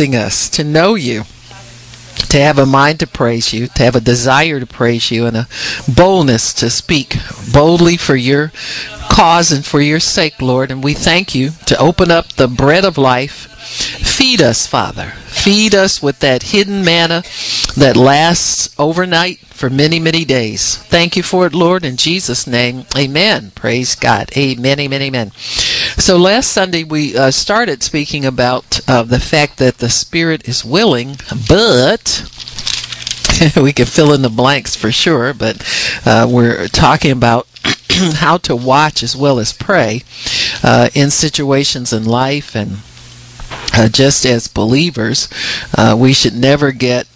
assisting us to know you, to have a mind to praise you, to have a desire to praise you, and a boldness to speak boldly for your cause and for your sake, Lord. And we thank you to open up the bread of life. Feed us, Father. Feed us with that hidden manna that lasts overnight for many, many days. Thank you for it, Lord, in Jesus' name. Amen. Praise God. Amen, amen, amen. So last Sunday we uh, started speaking about uh, the fact that the Spirit is willing, but we can fill in the blanks for sure, but uh, we're talking about how to watch as well as pray uh, in situations in life and uh, just as believers, uh, we should never get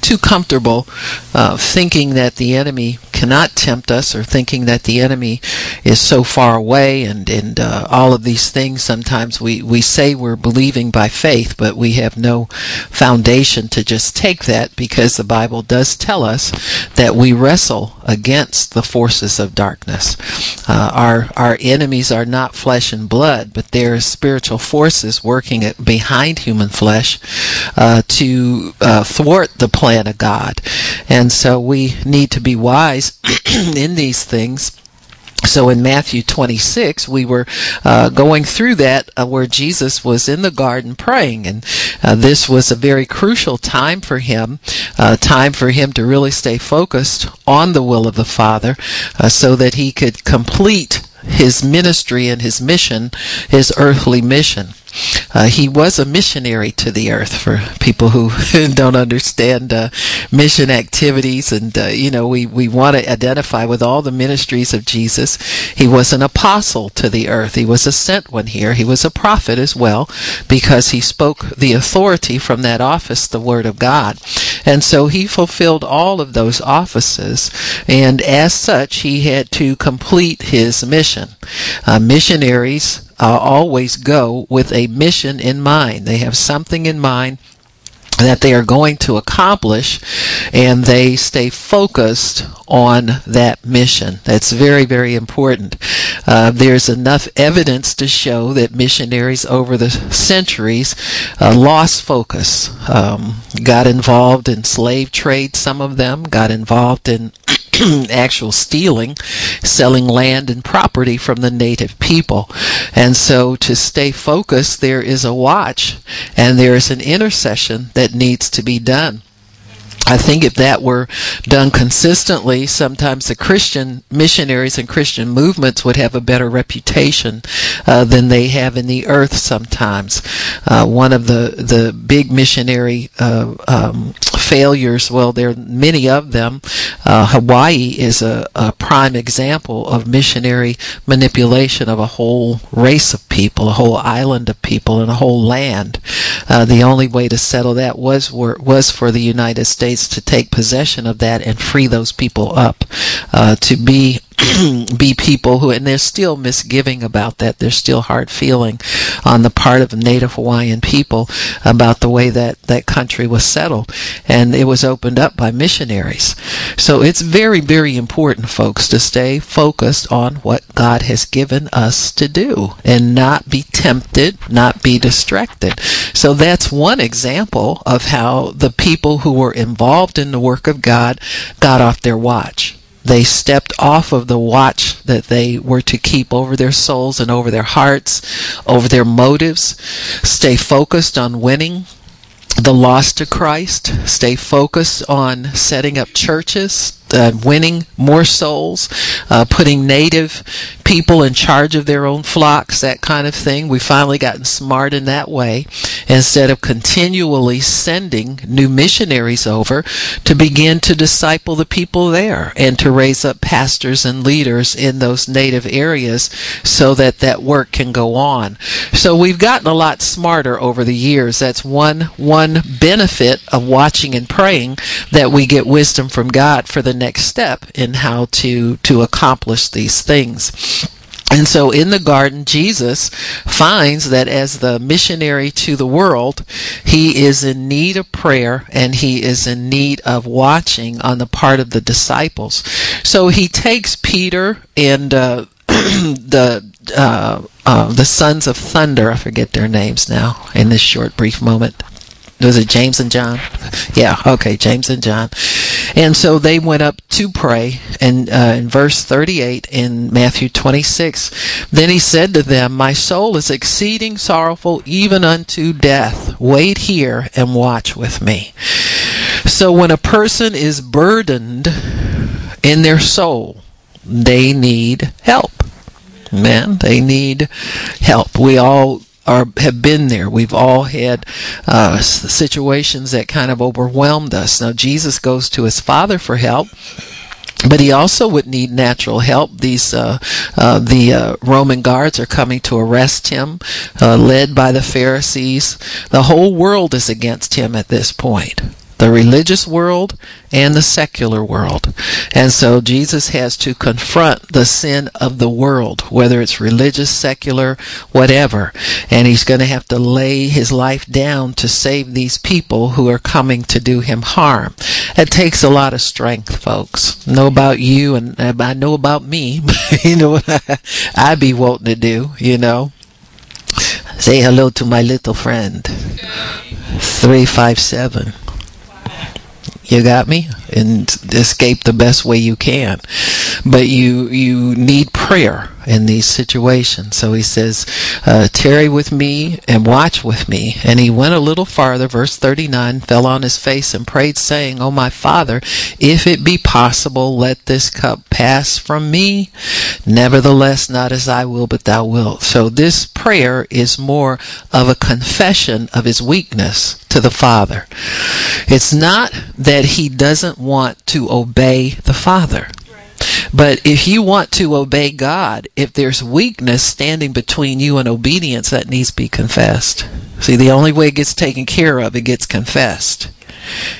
too comfortable uh, thinking that the enemy cannot tempt us or thinking that the enemy is so far away and, and uh, all of these things. Sometimes we, we say we're believing by faith, but we have no foundation to just take that because the Bible does tell us that we wrestle against the forces of darkness. Uh, our, our enemies are not flesh and blood, but they're spiritual forces working behind human flesh uh, to uh, thwart the plan of God. And so we need to be wise in these things. So in Matthew 26, we were uh, going through that uh, where Jesus was in the garden praying, and uh, this was a very crucial time for him, uh, time for him to really stay focused on the will of the Father, uh, so that he could complete his ministry and his mission, his earthly mission. Uh, he was a missionary to the earth for people who don't understand uh, mission activities. And, uh, you know, we, we want to identify with all the ministries of Jesus. He was an apostle to the earth. He was a sent one here. He was a prophet as well because he spoke the authority from that office, the Word of God. And so he fulfilled all of those offices. And as such, he had to complete his mission. Uh, missionaries uh, always go with a mission in mind. They have something in mind that they are going to accomplish and they stay focused on that mission. That's very, very important. Uh, there's enough evidence to show that missionaries over the centuries uh, lost focus, um, got involved in slave trade, some of them got involved in actual stealing, selling land and property from the native people. And so to stay focused, there is a watch and there is an intercession that needs to be done. I think if that were done consistently, sometimes the Christian missionaries and Christian movements would have a better reputation uh, than they have in the earth sometimes. Uh, one of the, the big missionary uh, um, failures, well, there are many of them. Uh, Hawaii is a, a, prime example of missionary manipulation of a whole race of people, a whole island of people, and a whole land. Uh, the only way to settle that was were, was for the United States to take possession of that and free those people up uh, to be be people who, and there's still misgiving about that. There's still hard feeling on the part of the Native Hawaiian people about the way that that country was settled, and it was opened up by missionaries. So it's very, very important, folks, to stay focused on what God has given us to do and not be tempted, not be distracted. So that's one example of how the people who were involved in the work of God got off their watch they stepped off of the watch that they were to keep over their souls and over their hearts, over their motives, stay focused on winning the lost to Christ, stay focused on setting up churches, uh, winning more souls, uh, putting native people in charge of their own flocks, that kind of thing. We've finally gotten smart in that way instead of continually sending new missionaries over to begin to disciple the people there and to raise up pastors and leaders in those native areas so that that work can go on. So we've gotten a lot smarter over the years. That's one one benefit of watching and praying that we get wisdom from God for the next step in how to to accomplish these things. And so in the garden, Jesus finds that as the missionary to the world, he is in need of prayer and he is in need of watching on the part of the disciples. So he takes Peter and uh, the uh, uh, the sons of thunder. I forget their names now in this short, brief moment. was it James and John? Yeah, okay, James and John. And so they went up to pray. And uh, in verse 38 in Matthew 26, then he said to them, My soul is exceeding sorrowful even unto death. Wait here and watch with me. So when a person is burdened in their soul, they need help. Man, they need help. We all are have been there. We've all had uh, situations that kind of overwhelmed us. Now Jesus goes to his Father for help. But he also would need natural help. These uh, uh, the uh, Roman guards are coming to arrest him, uh, led by the Pharisees. The whole world is against him at this point the religious world and the secular world. And so Jesus has to confront the sin of the world, whether it's religious, secular, whatever. And he's going to have to lay his life down to save these people who are coming to do him harm. It takes a lot of strength, folks. Know about you and uh, I know about me. you know what I, I be wanting to do, you know. Say hello to my little friend. 357. You got me? And escape the best way you can. But you you need prayer in these situations. So he says, uh, tarry with me and watch with me. And he went a little farther, verse 39, fell on his face and prayed, saying, O my Father, if it be possible, let this cup pass from me. Nevertheless, not as I will, but thou wilt. So this prayer is more of a confession of his weakness to the Father. It's not that he doesn't want to obey the Father. But if you want to obey God, if there's weakness standing between you and obedience, that needs to be confessed. See, the only way it gets taken care of, it gets confessed.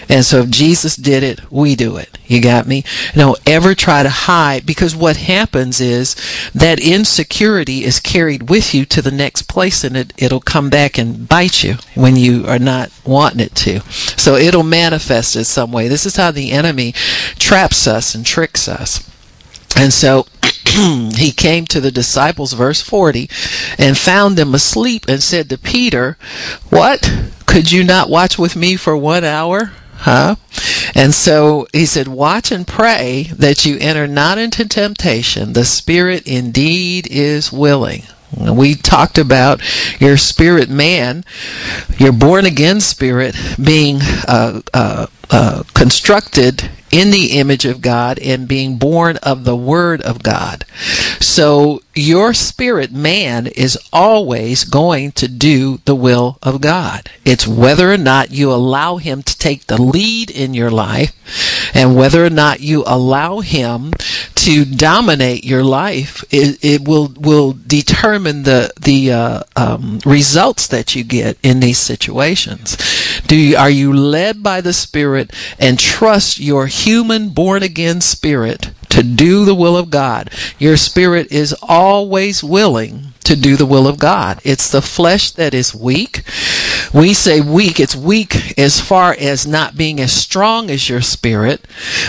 And so if Jesus did it, we do it. You got me? Don't ever try to hide because what happens is that insecurity is carried with you to the next place and it, it'll come back and bite you when you are not wanting it to. So it'll manifest in some way. This is how the enemy traps us and tricks us. And so he came to the disciples, verse 40, and found them asleep and said to Peter, What? Could you not watch with me for one hour? Huh? And so he said, Watch and pray that you enter not into temptation. The spirit indeed is willing. We talked about your spirit man, your born again spirit being uh, uh, uh, constructed in the image of God and being born of the Word of God. So your spirit man is always going to do the will of God. It's whether or not you allow him to take the lead in your life and whether or not you allow him to dominate your life. It, it will will determine the the uh, um, results that you get in these situations. Do you, are you led by the Spirit and trust your human born again spirit to do the will of God. Your spirit is always willing to do the will of God. It's the flesh that is weak. We say weak, it's weak as far as not being as strong as your spirit,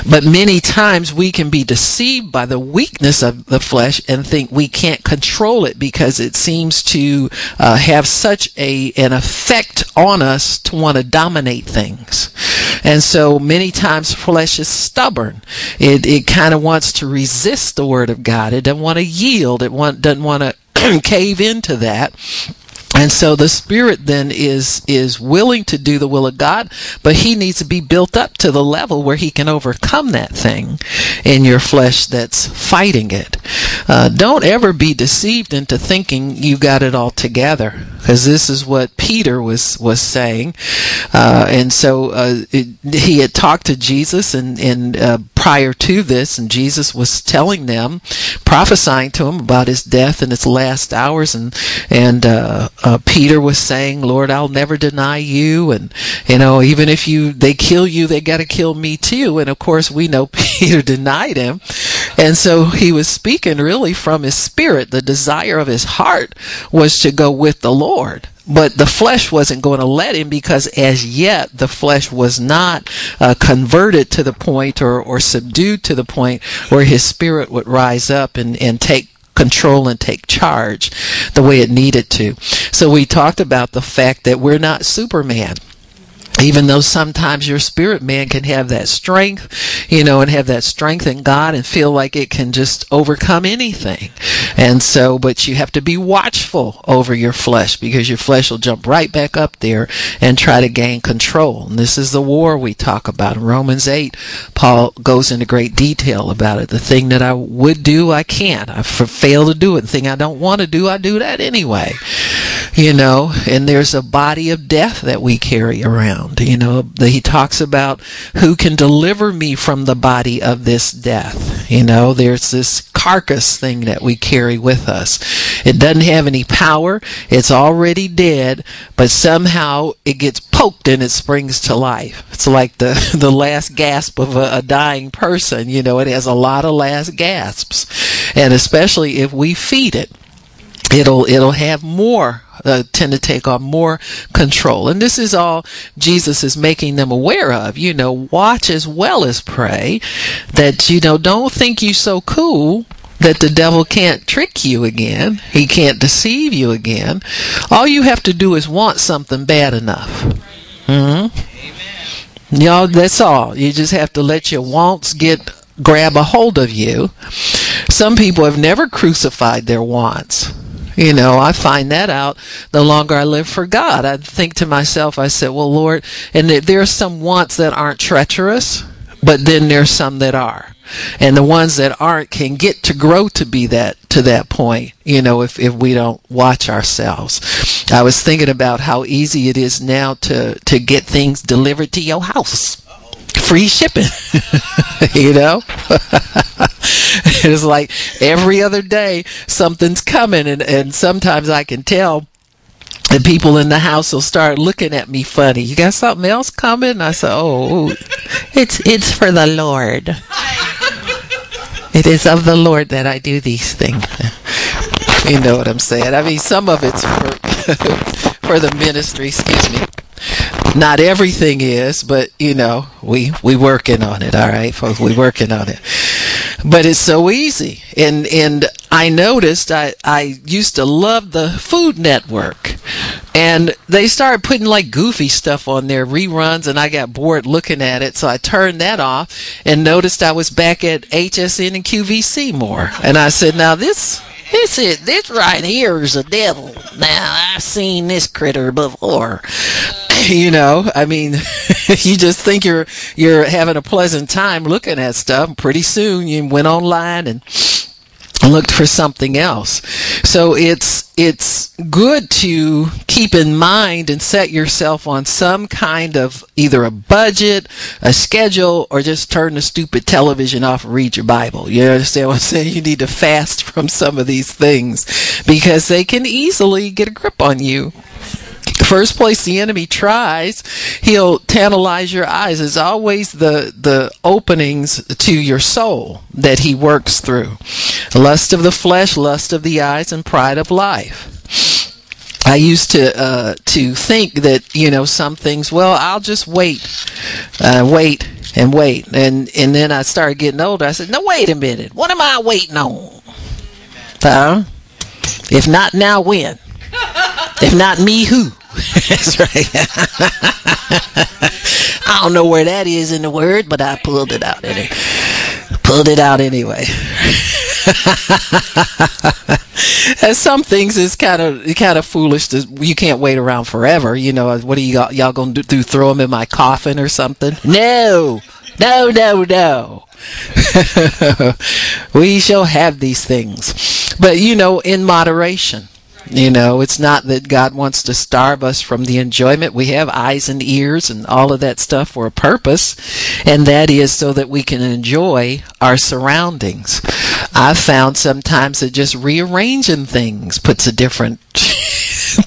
but many times we can be deceived by the weakness of the flesh and think we can't control it because it seems to uh, have such a an effect on us to want to dominate things. And so many times flesh is stubborn. It it kind of wants to resist the word of God. It doesn't want to yield. It want, doesn't want to cave into that and so the spirit then is is willing to do the will of God, but he needs to be built up to the level where he can overcome that thing in your flesh that's fighting it. Uh, don't ever be deceived into thinking you got it all together, because this is what Peter was was saying. Uh, and so uh, it, he had talked to Jesus, and and uh, prior to this, and Jesus was telling them, prophesying to him about his death and his last hours, and and uh, Peter was saying, "Lord, I'll never deny you," and you know, even if you they kill you, they got to kill me too. And of course, we know Peter denied him, and so he was speaking really from his spirit. The desire of his heart was to go with the Lord but the flesh wasn't going to let him because as yet the flesh was not uh, converted to the point or, or subdued to the point where his spirit would rise up and, and take control and take charge the way it needed to. So we talked about the fact that we're not Superman. Even though sometimes your spirit man can have that strength, you know, and have that strength in God and feel like it can just overcome anything. And so, but you have to be watchful over your flesh because your flesh will jump right back up there and try to gain control. And this is the war we talk about. In Romans 8, Paul goes into great detail about it. The thing that I would do, I can't. I fail to do it. The thing I don't want to do, I do that anyway you know, and there's a body of death that we carry around. You know, he talks about who can deliver me from the body of this death. You know, there's this carcass thing that we carry with us. It doesn't have any power. It's already dead, but somehow it gets poked and it springs to life. It's like the, the last gasp of a, a dying person. You know, it has a lot of last gasps. And especially if we feed it it'll it'll have more uh, tend to take on more control. And this is all jesus is making them aware of. You know watch as well as pray that you know don't think you so cool that the devil can't trick you again. He can't deceive you again. All you have to do is want something bad enough. Mm-hmm. y'all that's all. You just have to let your wants get grab a hold of you. Some people have never crucified their wants you know, I find that out the longer I live for God. I think to myself, I said, well, Lord, and there are some wants that aren't treacherous, but then there's some that are. And the ones that aren't can get to grow to be that, to that point, you know, if, if we don't watch ourselves. I was thinking about how easy it is now to, to get things delivered to your house free shipping. you know? it's like every other day something's coming and, and sometimes I can tell the people in the house will start looking at me funny. You got something else coming? I said, "Oh, it's it's for the Lord. It is of the Lord that I do these things." You know what I'm saying? I mean, some of it's for for the ministry. Excuse me not everything is, but you know, we we working on it. All right, folks, we working on it. But it's so easy, and and I noticed I I used to love the Food Network, and they started putting like goofy stuff on their reruns, and I got bored looking at it, so I turned that off and noticed I was back at HSN and QVC more, and I said, now this this is this right here is a devil. Now I've seen this critter before. you know, I mean, you just think you're you're having a pleasant time looking at stuff. Pretty soon you went online and looked for something else. So it's it's good to keep in mind and set yourself on some kind of either a budget, a schedule, or just turn the stupid television off and read your Bible. You understand what I'm saying? You need to fast from some of these things because they can easily get a grip on you first place the enemy tries, he'll tantalize your eyes. It's always the, the openings to your soul that he works through. Lust of the flesh, lust of the eyes, and pride of life. I used to uh, to think that you know some things. Well, I'll just wait, uh, wait and wait, and and then I started getting older. I said, "No, wait a minute. What am I waiting on? Huh? If not now, when? If not me, who?" That's right. I don't know where that is in the word, but I pulled it out anyway. Pulled it out anyway. As some things is kind of kind of foolish. To, you can't wait around forever. You know what are you y'all gonna do throw them in my coffin or something? No, no, no, no. we shall have these things, but you know, in moderation. You know, it's not that God wants to starve us from the enjoyment. We have eyes and ears and all of that stuff for a purpose, and that is so that we can enjoy our surroundings. I've found sometimes that just rearranging things puts a different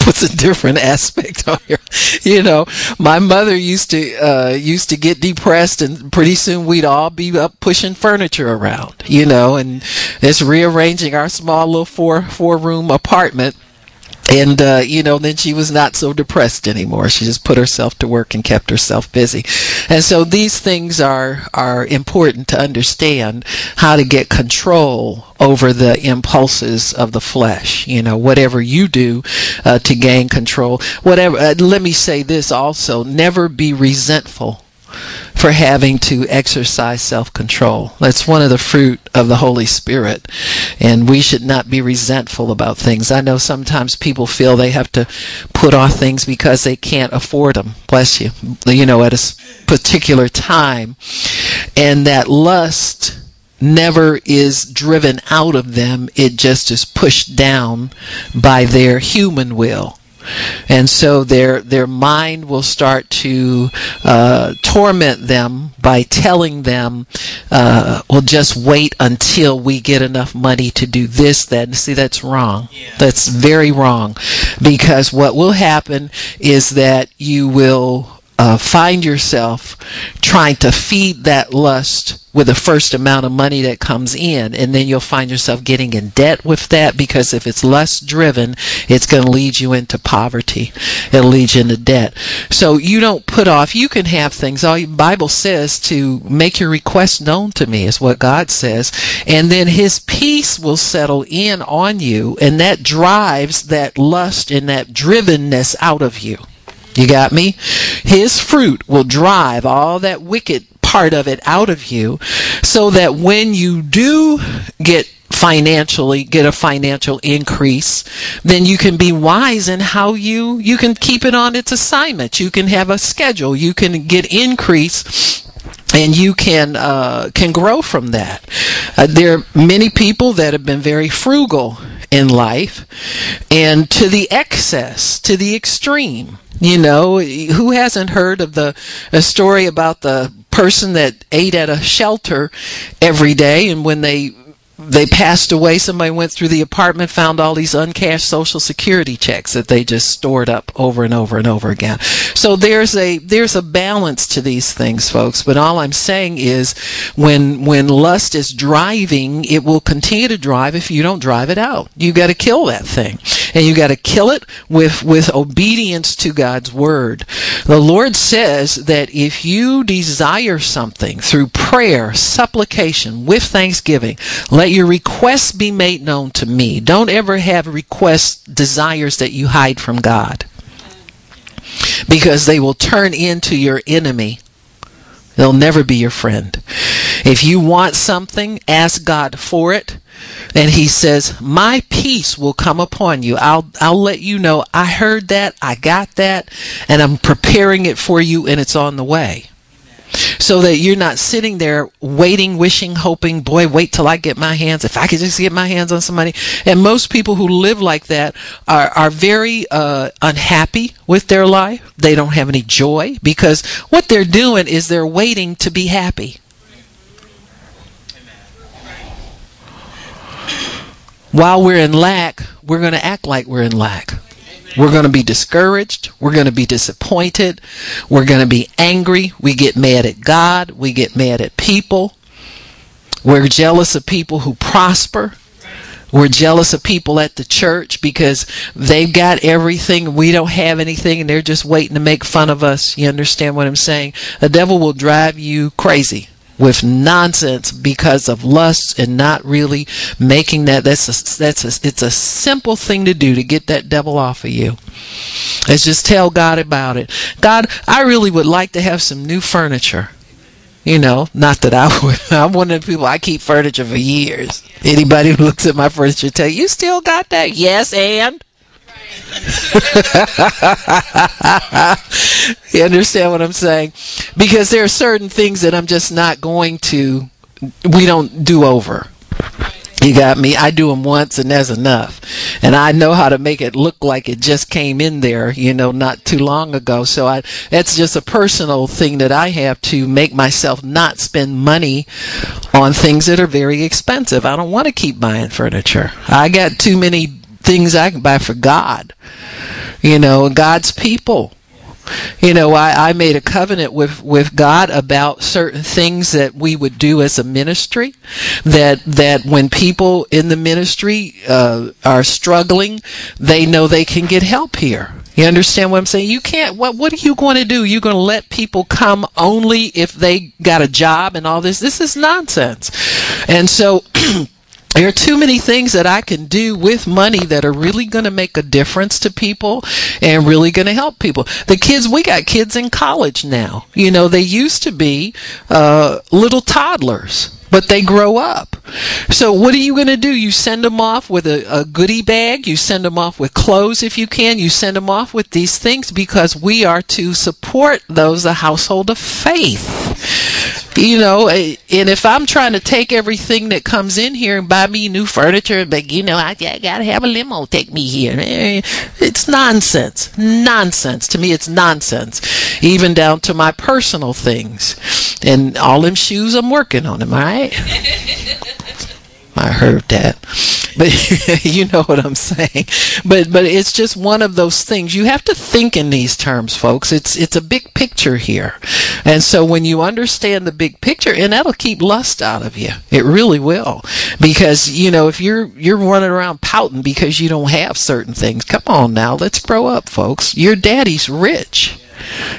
puts a different aspect on your you know my mother used to uh used to get depressed and pretty soon we'd all be up pushing furniture around you know and it's rearranging our small little four four room apartment and uh, you know then she was not so depressed anymore. She just put herself to work and kept herself busy. And so these things are are important to understand how to get control over the impulses of the flesh. You know whatever you do uh, to gain control whatever uh, let me say this also never be resentful for having to exercise self control. That's one of the fruit of the Holy Spirit. And we should not be resentful about things. I know sometimes people feel they have to put off things because they can't afford them. Bless you. You know, at a particular time. And that lust never is driven out of them, it just is pushed down by their human will and so their their mind will start to uh, torment them by telling them, uh, "Well, just wait until we get enough money to do this." Then see, that's wrong. Yeah. That's very wrong, because what will happen is that you will uh, find yourself trying to feed that lust with the first amount of money that comes in, and then you'll find yourself getting in debt with that because if it's lust driven, it's going to lead you into poverty. It'll lead you into debt. So you don't put off. You can have things. All the Bible says to make your request known to me is what God says, and then His peace will settle in on you, and that drives that lust and that drivenness out of you. You got me? His fruit will drive all that wicked part of it out of you so that when you do get financially get a financial increase then you can be wise in how you you can keep it on its assignment you can have a schedule you can get increase and you can uh, can grow from that. Uh, there are many people that have been very frugal in life, and to the excess, to the extreme. You know, who hasn't heard of the a story about the person that ate at a shelter every day and when they they passed away. Somebody went through the apartment, found all these uncashed social security checks that they just stored up over and over and over again. So there's a there's a balance to these things, folks. But all I'm saying is, when when lust is driving, it will continue to drive if you don't drive it out. You got to kill that thing, and you got to kill it with with obedience to God's word. The Lord says that if you desire something through prayer, supplication, with thanksgiving, let your requests be made known to me. Don't ever have requests, desires that you hide from God. Because they will turn into your enemy. They'll never be your friend. If you want something, ask God for it. And he says, "My peace will come upon you. I'll I'll let you know I heard that, I got that, and I'm preparing it for you and it's on the way." so that you're not sitting there waiting, wishing, hoping, boy, wait till I get my hands, if I could just get my hands on somebody. And most people who live like that are, are very uh, unhappy with their life. They don't have any joy because what they're doing is they're waiting to be happy. While we're in lack, we're going to act like we're in lack. We're going to be discouraged. We're going to be disappointed. We're going to be angry. We get mad at God. We get mad at people. We're jealous of people who prosper. We're jealous of people at the church because they've got everything. We don't have anything and they're just waiting to make fun of us. You understand what I'm saying? The devil will drive you crazy with nonsense because of lust and not really making that. That's a, that's a, it's a simple thing to do to get that devil off of you. Let's just tell god about it. God i really would like to have some new furniture. You know not that i would. I'm one of the people i keep furniture for years. Anybody who looks at my furniture tell you, you still got that? Yes and you understand what I'm saying? Because there are certain things that I'm just not going to, we don't do over. You got me. I do them once and that's enough. And I know how to make it look like it just came in there, you know, not too long ago. So I, that's just a personal thing that I have to make myself not spend money on things that are very expensive. I don't want to keep buying furniture. I got too many things I can buy for God, you know, God's people. You know, I, I made a covenant with, with God about certain things that we would do as a ministry. That that when people in the ministry uh, are struggling, they know they can get help here. You understand what I'm saying? You can't. What What are you going to do? You're going to let people come only if they got a job and all this. This is nonsense. And so. there are too many things that I can do with money that are really going to make a difference to people and really going to help people. The kids, we got kids in college now. You know, they used to be uh, little toddlers but they grow up. So what are you going to do? You send them off with a, a, goodie bag. You send them off with clothes if you can. You send them off with these things because we are to support those, a household of faith you know, and if I'm trying to take everything that comes in here and buy me new furniture, but you know, I, I gotta have a limo take me here. Eh, it's nonsense. Nonsense. To me, it's nonsense. Even down to my personal things. And all them shoes, I'm working on them, alright? I heard that. But you know what I'm saying. But but it's just one of those things. You have to think in these terms, folks. It's it's a big picture here. And so when you understand the big picture, and that'll keep lust out of you. It really will. Because, you know, if you're you're running around pouting because you don't have certain things, come on now, let's grow up, folks. Your daddy's rich.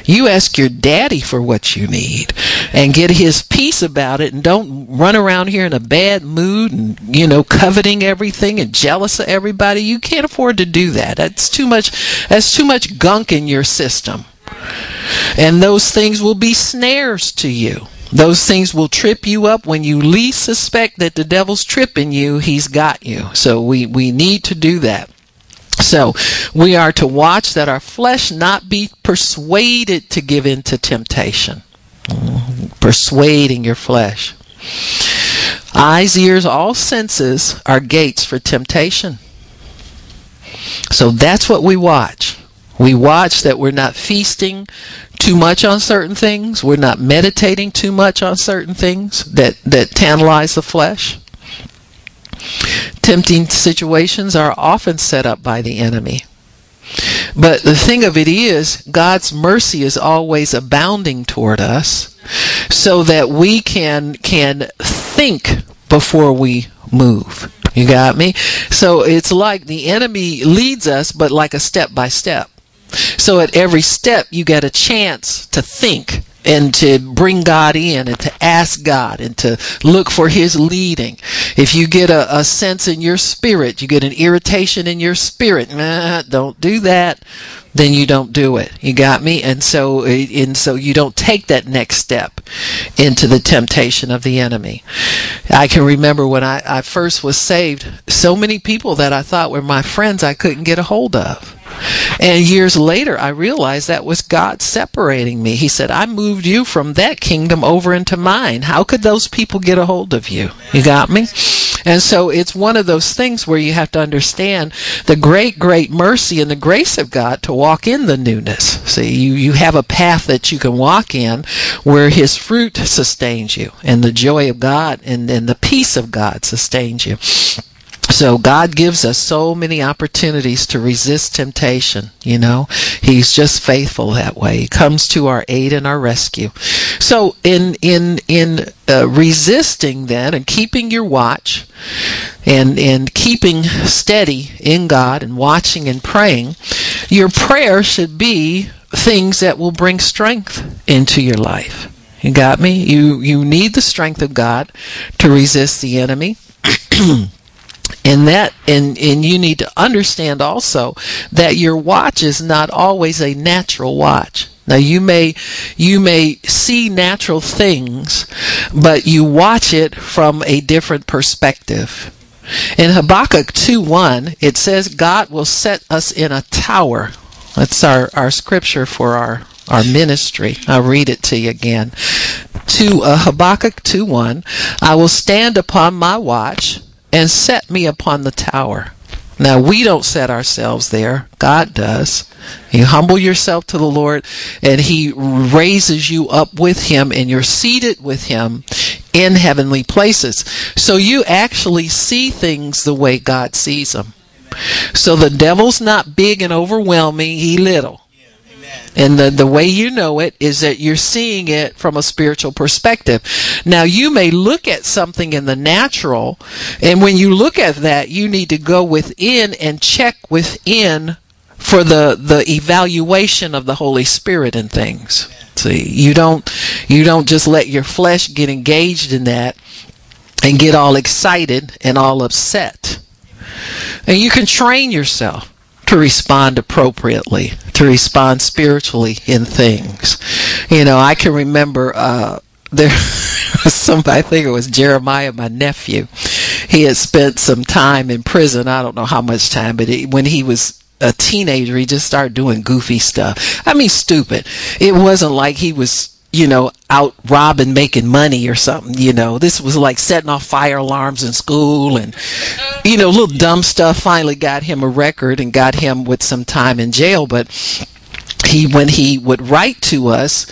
You ask your daddy for what you need and get his peace about it and don't run around here in a bad mood and, you know, coveting everything and jealous of everybody. You can't afford to do that. That's too much, that's too much gunk in your system. And those things will be snares to you. Those things will trip you up when you least suspect that the devil's tripping you, he's got you. So we, we need to do that. So we are to watch that our flesh not be persuaded to give in to temptation. Persuading your flesh. Eyes, ears, all senses are gates for temptation. So that's what we watch. We watch that we're not feasting too much on certain things. We're not meditating too much on certain things that, that tantalize the flesh. Tempting situations are often set up by the enemy. But the thing of it is, God's mercy is always abounding toward us so that we can can think before we move. You got me? So it's like the enemy leads us but like a step by step. So at every step you get a chance to think and to bring God in and to ask God and to look for His leading. If you get a, a sense in your spirit, you get an irritation in your spirit, nah, don't do that. Then you don't do it. You got me? And so, and so you don't take that next step into the temptation of the enemy. I can remember when I, I first was saved, so many people that I thought were my friends I couldn't get a hold of. And years later, I realized that was God separating me. He said, I moved you from that kingdom over into mine. How could those people get a hold of you? You got me? And so it's one of those things where you have to understand the great, great mercy and the grace of God to walk in the newness. See, you, you have a path that you can walk in where His fruit sustains you and the joy of God and, and the peace of God sustains you. So God gives us so many opportunities to resist temptation, you know. He's just faithful that way. He comes to our aid and our rescue. So in in in uh, resisting then and keeping your watch and and keeping steady in God and watching and praying, your prayer should be things that will bring strength into your life. You got me? You you need the strength of God to resist the enemy. and that and and you need to understand also that your watch is not always a natural watch now you may you may see natural things but you watch it from a different perspective in habakkuk 2:1 it says god will set us in a tower that's our our scripture for our our ministry i'll read it to you again to uh, habakkuk 2:1 i will stand upon my watch and set me upon the tower. Now, we don't set ourselves there. God does. You humble yourself to the Lord, and He raises you up with Him, and you're seated with Him in heavenly places. So you actually see things the way God sees them. So the devil's not big and overwhelming, he little. And the, the way you know it is that you're seeing it from a spiritual perspective. Now, you may look at something in the natural, and when you look at that, you need to go within and check within for the, the evaluation of the Holy Spirit in things. See, you don't, you don't just let your flesh get engaged in that and get all excited and all upset. And you can train yourself to respond appropriately, to respond spiritually in things. You know, I can remember uh, there was somebody, I think it was Jeremiah, my nephew. He had spent some time in prison. I don't know how much time, but he, when he was a teenager, he just started doing goofy stuff. I mean, stupid. It wasn't like he was you know, out robbing, making money or something. You know, this was like setting off fire alarms in school and, you know, little dumb stuff. Finally got him a record and got him with some time in jail. But he, when he would write to us,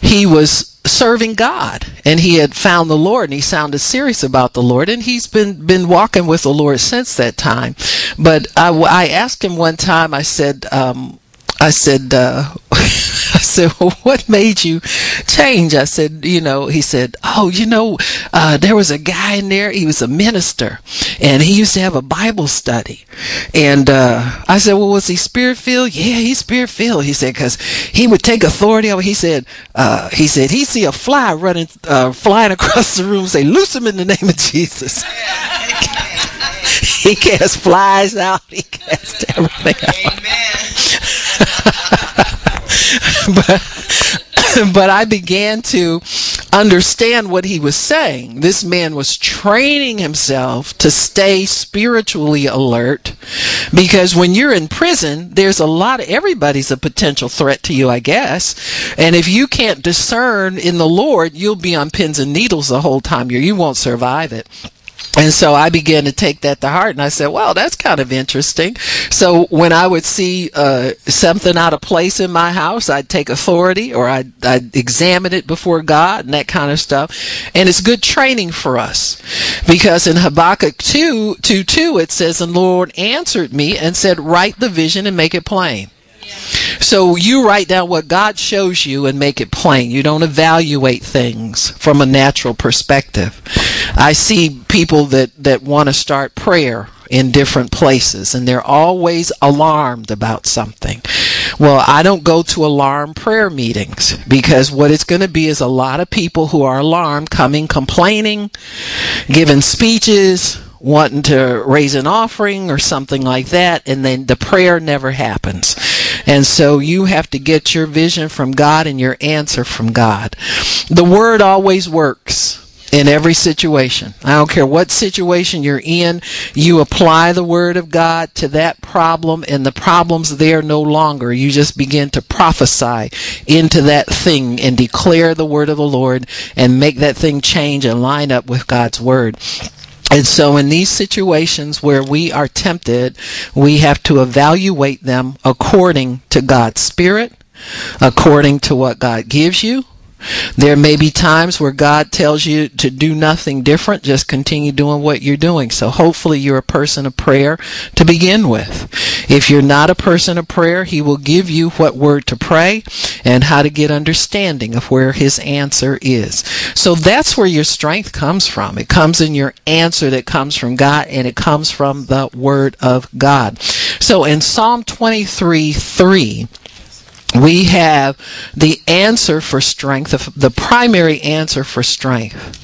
he was serving God and he had found the Lord and he sounded serious about the Lord and he's been been walking with the Lord since that time. But I, I asked him one time. I said, um, I said, uh, I said, well, what made you change? I said, you know, he said, oh, you know, uh, there was a guy in there. He was a minister and he used to have a Bible study. And, uh, I said, well, was he spirit filled? Yeah, he's spirit filled. He said, cause he would take authority over, he said, uh, he said, he'd see a fly running, uh, flying across the room, say, loose him in the name of Jesus. he casts flies out. He casts everything out. but but I began to understand what he was saying. This man was training himself to stay spiritually alert because when you're in prison, there's a lot of everybody's a potential threat to you, I guess. And if you can't discern in the Lord, you'll be on pins and needles the whole time. You you won't survive it. And so I began to take that to heart and I said, well, that's kind of interesting. So when I would see uh, something out of place in my house, I'd take authority or I'd, I'd examine it before God and that kind of stuff. And it's good training for us because in Habakkuk 2, 2, 2, it says, and the Lord answered me and said, write the vision and make it plain. So you write down what God shows you and make it plain. You don't evaluate things from a natural perspective. I see people that, that want to start prayer in different places and they're always alarmed about something. Well, I don't go to alarm prayer meetings because what it's going to be is a lot of people who are alarmed coming complaining, giving speeches, wanting to raise an offering or something like that, and then the prayer never happens. And so you have to get your vision from God and your answer from God. The word always works in every situation. I don't care what situation you're in, you apply the word of God to that problem and the problem's there no longer. You just begin to prophesy into that thing and declare the word of the Lord and make that thing change and line up with God's word. And so in these situations where we are tempted, we have to evaluate them according to God's Spirit, according to what God gives you, there may be times where God tells you to do nothing different, just continue doing what you're doing. So hopefully you're a person of prayer to begin with. If you're not a person of prayer, He will give you what word to pray and how to get understanding of where His answer is. So that's where your strength comes from. It comes in your answer that comes from God and it comes from the Word of God. So in Psalm 23 3, we have the answer for strength, the primary answer for strength.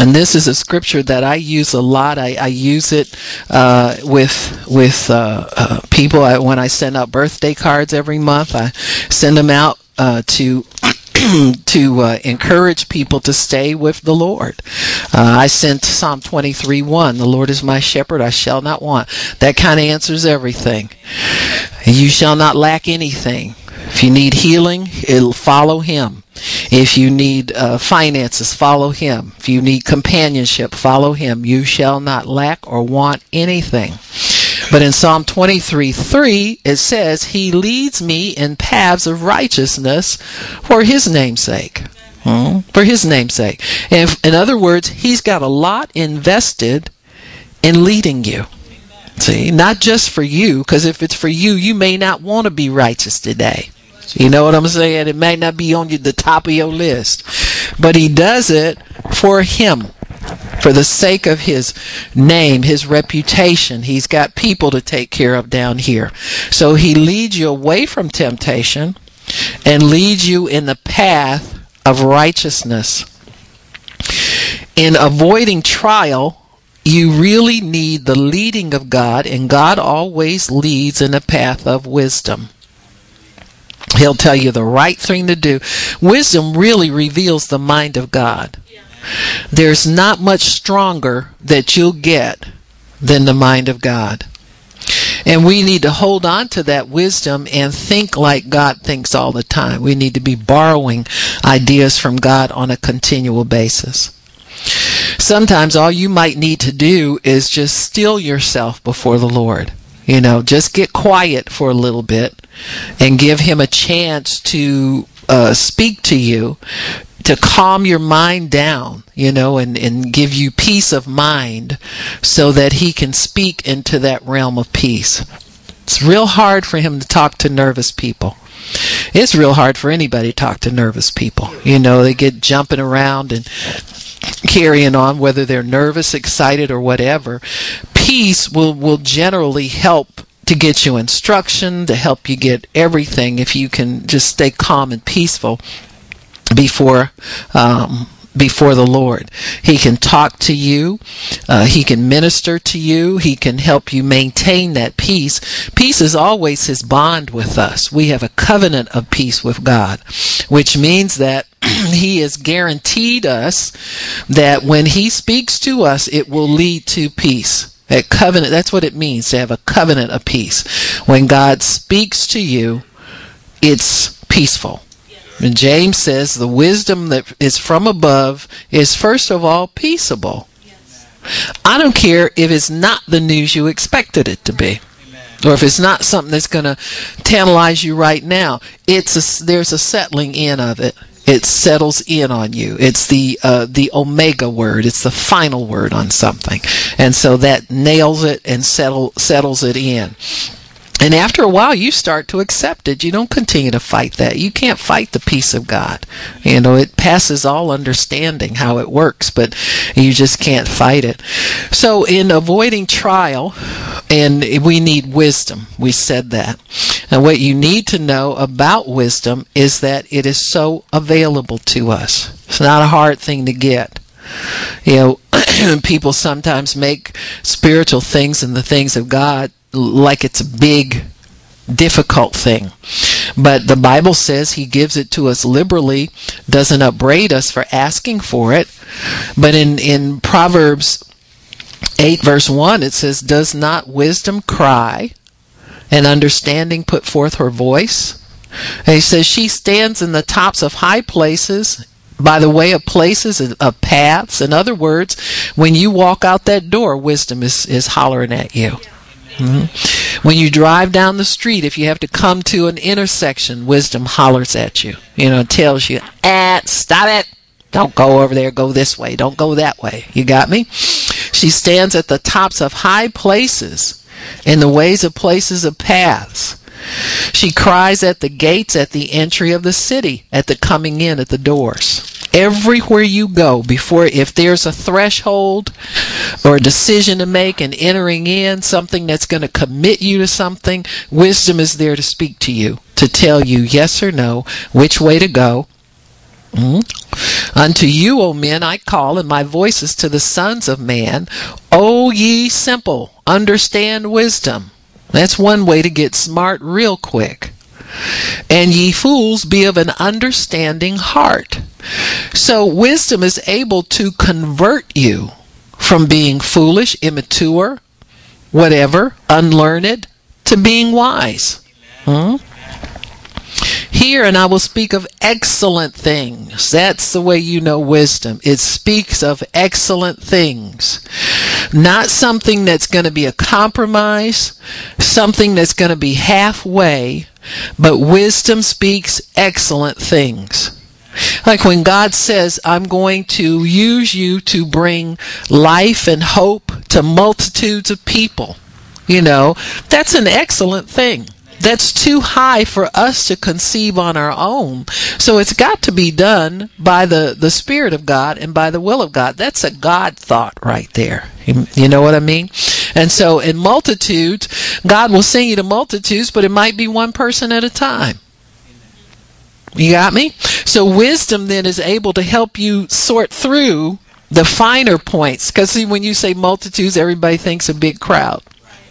And this is a scripture that I use a lot. I, I use it uh, with with uh, uh, people I, when I send out birthday cards every month. I send them out uh, to to uh, encourage people to stay with the Lord. Uh, I sent Psalm 23 1. The Lord is my shepherd, I shall not want. That kind of answers everything. You shall not lack anything. If you need healing, it'll follow Him. If you need uh, finances, follow Him. If you need companionship, follow Him. You shall not lack or want anything. But in Psalm 23 3, it says, He leads me in paths of righteousness for His name's sake. Hmm? For His name's sake. And in other words, He's got a lot invested in leading you. See, not just for you, because if it's for you, you may not want to be righteous today. You know what I'm saying? It may not be on the top of your list, but he does it for him for the sake of his name, his reputation. He's got people to take care of down here. So he leads you away from temptation and leads you in the path of righteousness. In avoiding trial, you really need the leading of God, and God always leads in a path of wisdom. He'll tell you the right thing to do. Wisdom really reveals the mind of God. There's not much stronger that you'll get than the mind of God. And we need to hold on to that wisdom and think like God thinks all the time. We need to be borrowing ideas from God on a continual basis. Sometimes all you might need to do is just still yourself before the Lord. You know, just get quiet for a little bit and give Him a chance to uh, speak to you to calm your mind down, you know, and, and give you peace of mind so that he can speak into that realm of peace. It's real hard for him to talk to nervous people. It's real hard for anybody to talk to nervous people. You know, they get jumping around and carrying on, whether they're nervous, excited, or whatever. Peace will, will generally help to get you instruction, to help you get everything if you can just stay calm and peaceful before um, before the Lord. He can talk to you. Uh, he can minister to you. He can help you maintain that peace. Peace is always his bond with us. We have a covenant of peace with God, which means that he has guaranteed us that when he speaks to us, it will lead to peace. That covenant, that's what it means to have a covenant of peace. When God speaks to you, it's peaceful. And James says the wisdom that is from above is first of all peaceable. I don't care if it's not the news you expected it to be. Or if it's not something that's going to tantalize you right now, it's a, there's a settling in of it. It settles in on you. It's the uh, the omega word. It's the final word on something, and so that nails it and settle settles it in. And after a while, you start to accept it. You don't continue to fight that. You can't fight the peace of God. You know, it passes all understanding how it works, but you just can't fight it. So, in avoiding trial, and we need wisdom, we said that. And what you need to know about wisdom is that it is so available to us. It's not a hard thing to get. You know, people sometimes make spiritual things and the things of God like it's a big, difficult thing. But the Bible says He gives it to us liberally, doesn't upbraid us for asking for it. But in, in Proverbs 8, verse 1, it says, Does not wisdom cry and understanding put forth her voice? And he says, She stands in the tops of high places by the way of places of paths in other words when you walk out that door wisdom is, is hollering at you Mm-hmm. When you drive down the street, if you have to come to an intersection, wisdom hollers at you. You know, tells you, "Ah, stop it! Don't go over there. Go this way. Don't go that way." You got me? She stands at the tops of high places, in the ways of places of paths. She cries at the gates at the entry of the city, at the coming in at the doors everywhere you go before if there's a threshold or a decision to make and entering in something that's going to commit you to something wisdom is there to speak to you to tell you yes or no which way to go. Mm-hmm. unto you o men i call and my voice is to the sons of man. O ye simple understand wisdom. That's one way to get smart real quick and ye fools be of an understanding heart. So wisdom is able to convert you from being foolish, immature, whatever, unlearned, to being wise. Hmm? Here, and I will speak of excellent things. That's the way you know wisdom. It speaks of excellent things. Not something that's going to be a compromise, something that's going to be halfway, but wisdom speaks excellent things. Like when God says, I'm going to use you to bring life and hope to multitudes of people. You know, that's an excellent thing. That's too high for us to conceive on our own. So it's got to be done by the, the Spirit of God and by the will of God. That's a God thought right there. You know what I mean? And so in multitudes, God will sing you to multitudes, but it might be one person at a time. You got me? So wisdom then is able to help you sort through the finer points. Because see, when you say multitudes, everybody thinks a big crowd.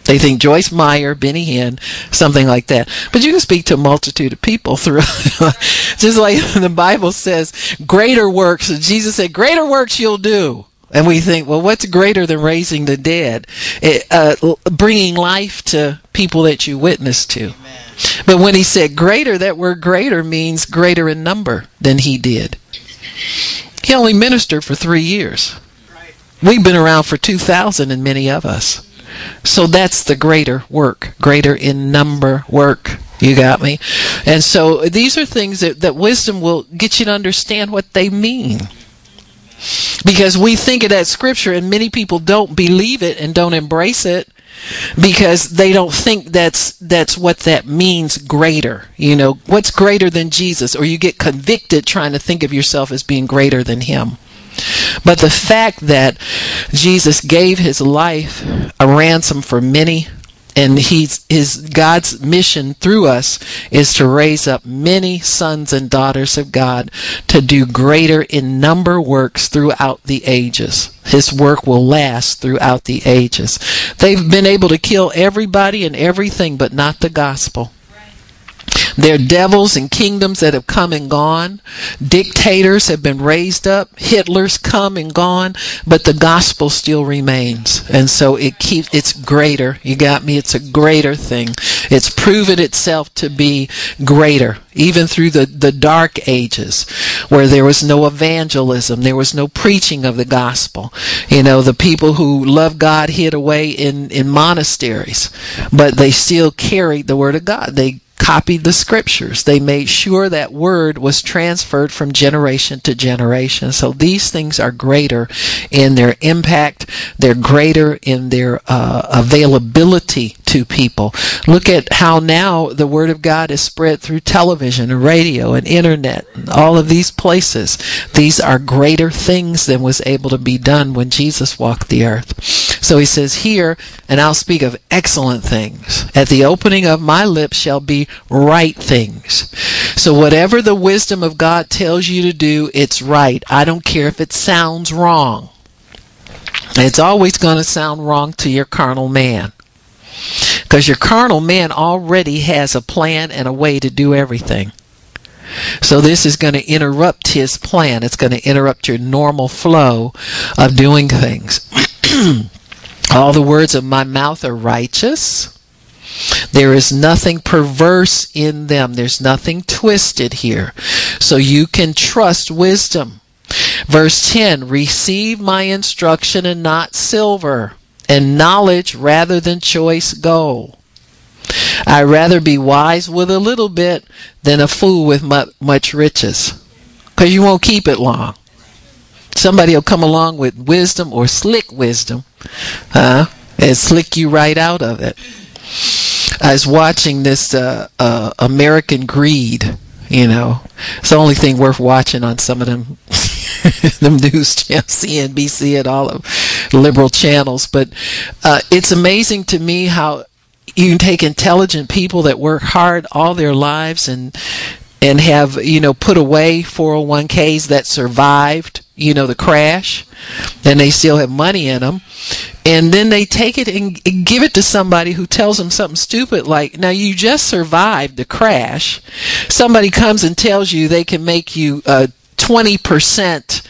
They think Joyce Meyer, Benny Hinn, something like that. But you can speak to a multitude of people through, just like the Bible says, greater works. Jesus said, greater works you'll do. And we think, well, what's greater than raising the dead? It, uh, bringing life to people that you witness to. Amen. But when he said greater, that word greater means greater in number than he did. He only ministered for three years. We've been around for 2,000 and many of us. So that's the greater work, greater in number work. You got me? And so these are things that, that wisdom will get you to understand what they mean. Because we think of that scripture and many people don't believe it and don't embrace it because they don't think that's that's what that means greater you know. What's greater than jesus? Or you get convicted trying to think of yourself as being greater than him. But the fact that Jesus gave his life a ransom for many and he's his God's mission through us is to raise up many sons and daughters of God to do greater in number works throughout the ages. His work will last throughout the ages. They've been able to kill everybody and everything but not the gospel. There are devils and kingdoms that have come and gone. Dictators have been raised up. Hitler's come and gone, but the gospel still remains. And so it keeps, it's greater. You got me? It's a greater thing. It's proven itself to be greater, even through the, the dark ages where there was no evangelism. There was no preaching of the gospel. You know, the people who loved God hid away in, in monasteries, but they still carried the word of God. They copied the scriptures. They made sure that word was transferred from generation to generation. So these things are greater in their impact. They're greater in their uh, availability to people. Look at how now the word of God is spread through television and radio and internet and all of these places. These are greater things than was able to be done when Jesus walked the earth. So he says here, and I'll speak of excellent things. At the opening of my lips shall be right things. So whatever the wisdom of God tells you to do, it's right. I don't care if it sounds wrong. It's always going to sound wrong to your carnal man. Because your carnal man already has a plan and a way to do everything. So this is going to interrupt his plan. It's going to interrupt your normal flow of doing things. All the words of my mouth are righteous. There is nothing perverse in them. There's nothing twisted here. So you can trust wisdom. Verse 10 Receive my instruction and not silver, and knowledge rather than choice gold. I'd rather be wise with a little bit than a fool with much riches. Because you won't keep it long. Somebody will come along with wisdom or slick wisdom huh, and slick you right out of it. I was watching this uh, uh, American Greed. You know, it's the only thing worth watching on some of them, them news channels, CNBC and all of liberal channels. But uh, it's amazing to me how you can take intelligent people that work hard all their lives and and have you know put away 401ks that survived you know the crash and they still have money in them and then they take it and give it to somebody who tells them something stupid like now you just survived the crash. Somebody comes and tells you they can make you uh, 20%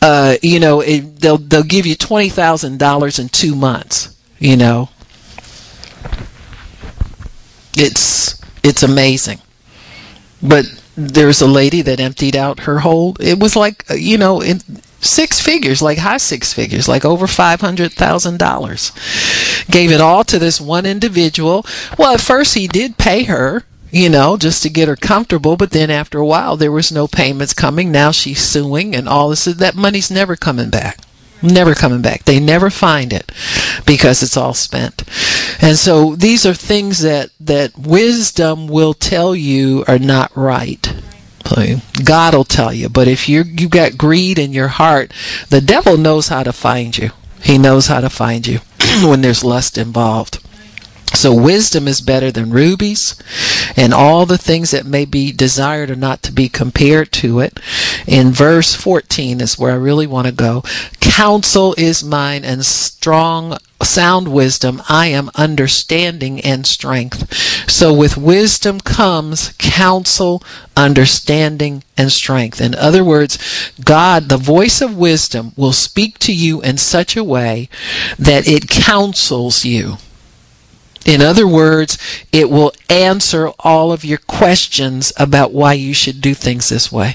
uh, you know it, they'll they'll give you $20,000 in 2 months you know. It's it's amazing but there's a lady that emptied out her whole it was like uh, you know in six figures like high six figures like over $500,000 gave it all to this one individual. Well at first he did pay her you know just to get her comfortable but then after a while there was no payments coming. Now she's suing and all this that money's never coming back Never coming back. They never find it because it's all spent. And so these are things that, that wisdom will tell you are not right. God will tell you. But if you you've got greed in your heart, the devil knows how to find you. He knows how to find you when there's lust involved. So wisdom is better than rubies, and all the things that may be desired are not to be compared to it. In verse 14 is where I really want to go. Counsel is mine and strong sound wisdom, I am understanding and strength. So with wisdom comes counsel, understanding, and strength. In other words, God, the voice of wisdom, will speak to you in such a way that it counsels you. In other words, it will answer all of your questions about why you should do things this way.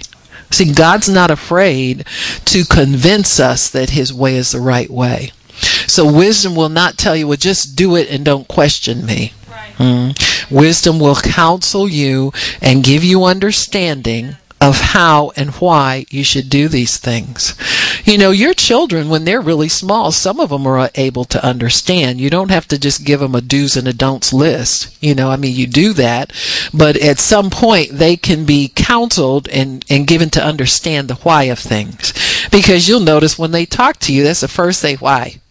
See, God's not afraid to convince us that His way is the right way. So wisdom will not tell you, well, just do it and don't question me. Right. Mm. Wisdom will counsel you and give you understanding of how and why you should do these things. You know, your children, when they're really small, some of them are able to understand. You don't have to just give them a do's and a don'ts list. You know, I mean, you do that, but at some point they can be counseled and, and given to understand the why of things. Because you'll notice when they talk to you, that's the first thing, why?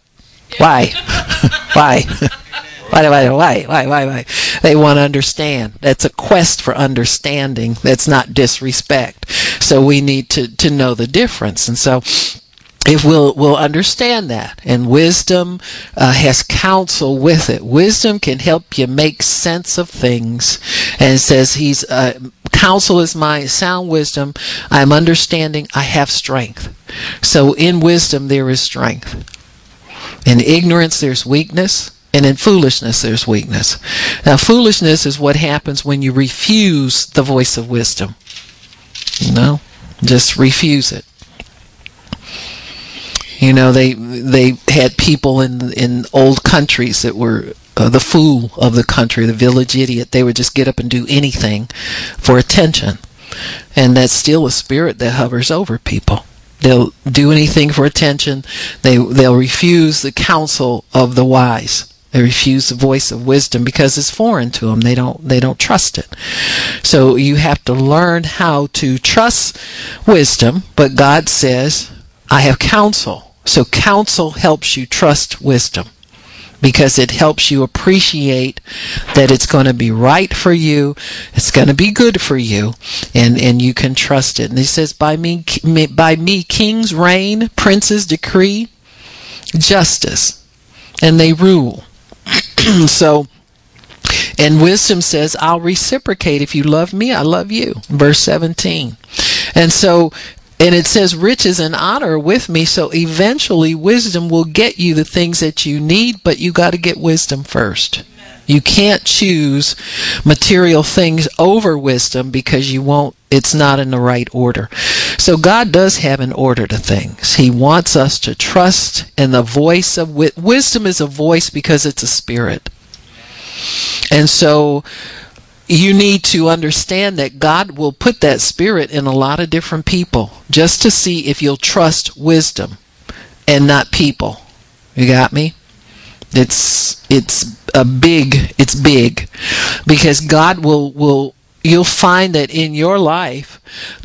Why? why? Why, why, why, why, why, why? They want to understand. That's a quest for understanding. That's not disrespect. So we need to, to know the difference. And so if we'll we'll understand that and wisdom uh, has counsel with it wisdom can help you make sense of things and says he's uh, counsel is my sound wisdom i'm understanding i have strength so in wisdom there is strength in ignorance there's weakness and in foolishness, there's weakness. Now, foolishness is what happens when you refuse the voice of wisdom. You know, just refuse it. You know, they they had people in in old countries that were uh, the fool of the country, the village idiot. They would just get up and do anything for attention, and that's still a spirit that hovers over people. They'll do anything for attention. They they'll refuse the counsel of the wise. They refuse the voice of wisdom because it's foreign to them. They don't they don't trust it. So you have to learn how to trust wisdom, but God says, I have counsel. So counsel helps you trust wisdom because it helps you appreciate that it's going to be right for you, it's going to be good for you, and and you can trust it. And he says, by me, by me, kings reign, princes decree justice, and they rule. so, and wisdom says, I'll reciprocate. If you love me, I love you. Verse 17. And so, and it says, riches and honor are with me. So eventually, wisdom will get you the things that you need, but you got to get wisdom first. You can't choose material things over wisdom because you won't, it's not in the right order. So God does have an order to things. He wants us to trust in the voice of wisdom is a voice because it's a spirit. And so you need to understand that God will put that spirit in a lot of different people just to see if you'll trust wisdom and not people. You got me? It's it's a big it's big because God will will you'll find that in your life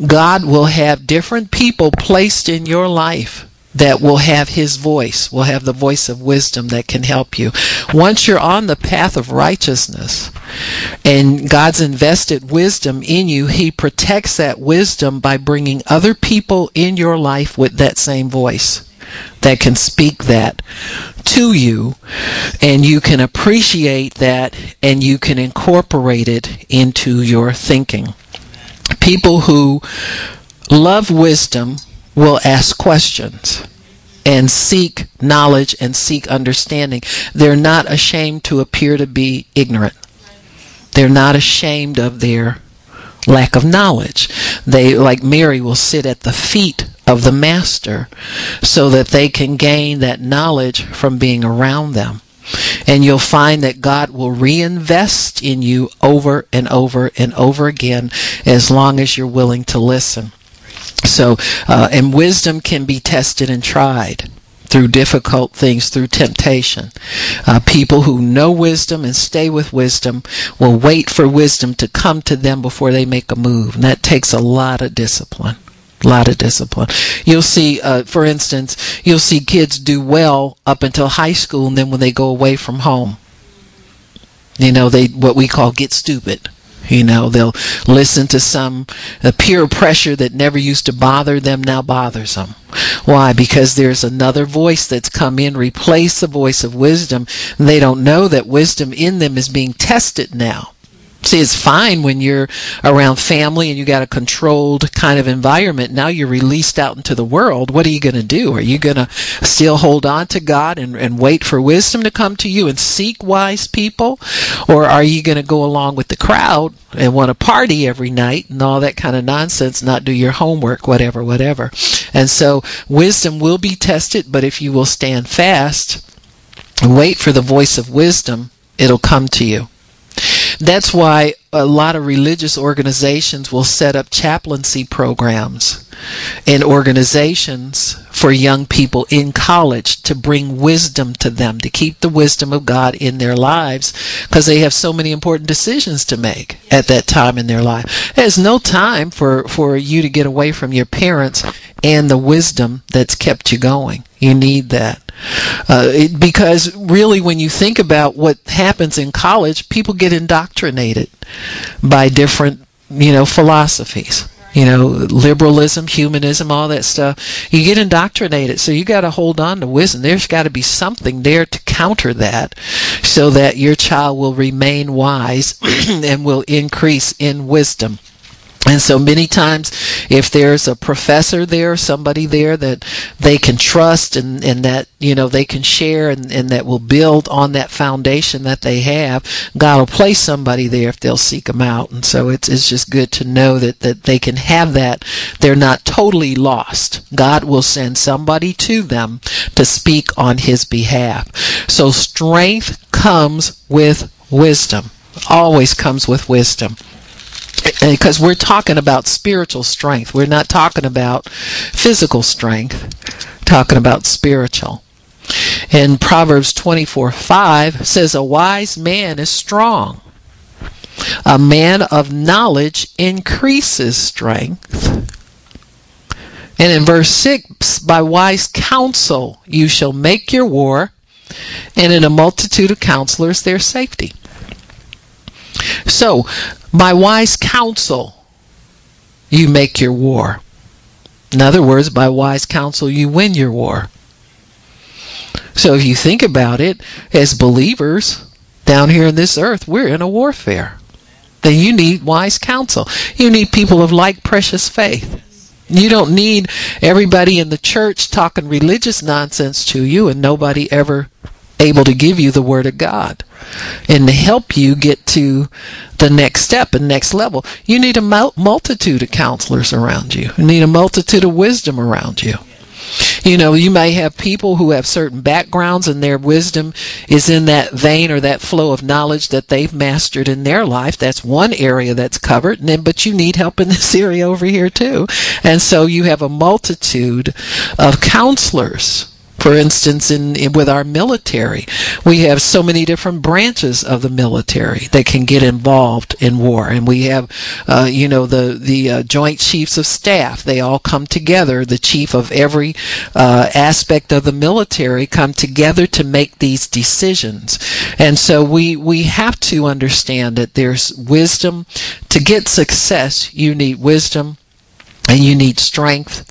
God will have different people placed in your life that will have his voice, will have the voice of wisdom that can help you. Once you're on the path of righteousness and God's invested wisdom in you, he protects that wisdom by bringing other people in your life with that same voice that can speak that to you and you can appreciate that and you can incorporate it into your thinking. People who love wisdom will ask questions and seek knowledge and seek understanding. They're not ashamed to appear to be ignorant. They're not ashamed of their lack of knowledge. They, like Mary, will sit at the feet of the Master so that they can gain that knowledge from being around them. And you'll find that God will reinvest in you over and over and over again as long as you're willing to listen. So, uh, and wisdom can be tested and tried. through difficult things, through temptation. Uh, people who know wisdom and stay with wisdom will wait for wisdom to come to them before they make a move. And that takes a lot of discipline. A lot of discipline. You'll see, uh, for instance, you'll see kids do well up until high school, and then when they go away from home, you know, they what we call get stupid. You know, they'll listen to some uh, peer pressure that never used to bother them now bothers them. Why? Because there's another voice that's come in, replace the voice of wisdom. They don't know that wisdom in them is being tested now. It's fine when you're around family and you got a controlled kind of environment. Now you're released out into the world. What are you going to do? Are you going to still hold on to God and, and wait for wisdom to come to you and seek wise people? Or are you going to go along with the crowd and want to party every night and all that kind of nonsense, not do your homework, whatever, whatever? And so wisdom will be tested, but if you will stand fast and wait for the voice of wisdom, it'll come to you. That's why a lot of religious organizations will set up chaplaincy programs and organizations for young people in college to bring wisdom to them, to keep the wisdom of God in their lives, because they have so many important decisions to make at that time in their life. There's no time for, for you to get away from your parents and the wisdom that's kept you going. You need that. Uh, it, because really, when you think about what happens in college, people get indoctrinated by different, you know, philosophies. You know, liberalism, humanism, all that stuff. You get indoctrinated, so you got to hold on to wisdom. There's got to be something there to counter that, so that your child will remain wise and will increase in wisdom. And so many times, if there's a professor there, somebody there that they can trust and, and that, you know, they can share and, and that will build on that foundation that they have, God will place somebody there if they'll seek them out. And so it's, it's just good to know that, that they can have that. They're not totally lost. God will send somebody to them to speak on his behalf. So strength comes with wisdom. Always comes with wisdom because we're talking about spiritual strength. We're not talking about physical strength, talking about spiritual. And Proverbs 24 5 says, A wise man is strong. A man of knowledge increases strength. And in verse 6, by wise counsel you shall make your war, and in a multitude of counselors there's safety. So, by wise counsel, you make your war. In other words, by wise counsel, you win your war. So, if you think about it, as believers down here in this earth, we're in a warfare. Then you need wise counsel. You need people of like precious faith. You don't need everybody in the church talking religious nonsense to you and nobody ever able to give you the word of God and to help you get to the next step and next level. You need a multitude of counselors around you. You need a multitude of wisdom around you. You know, you may have people who have certain backgrounds and their wisdom is in that vein or that flow of knowledge that they've mastered in their life. That's one area that's covered. And then, but you need help in this area over here too. And so you have a multitude of counselors for instance, in, in, with our military, we have so many different branches of the military that can get involved in war, and we have, uh, you know, the the uh, Joint Chiefs of Staff. They all come together. The chief of every uh, aspect of the military come together to make these decisions, and so we we have to understand that there's wisdom to get success. You need wisdom, and you need strength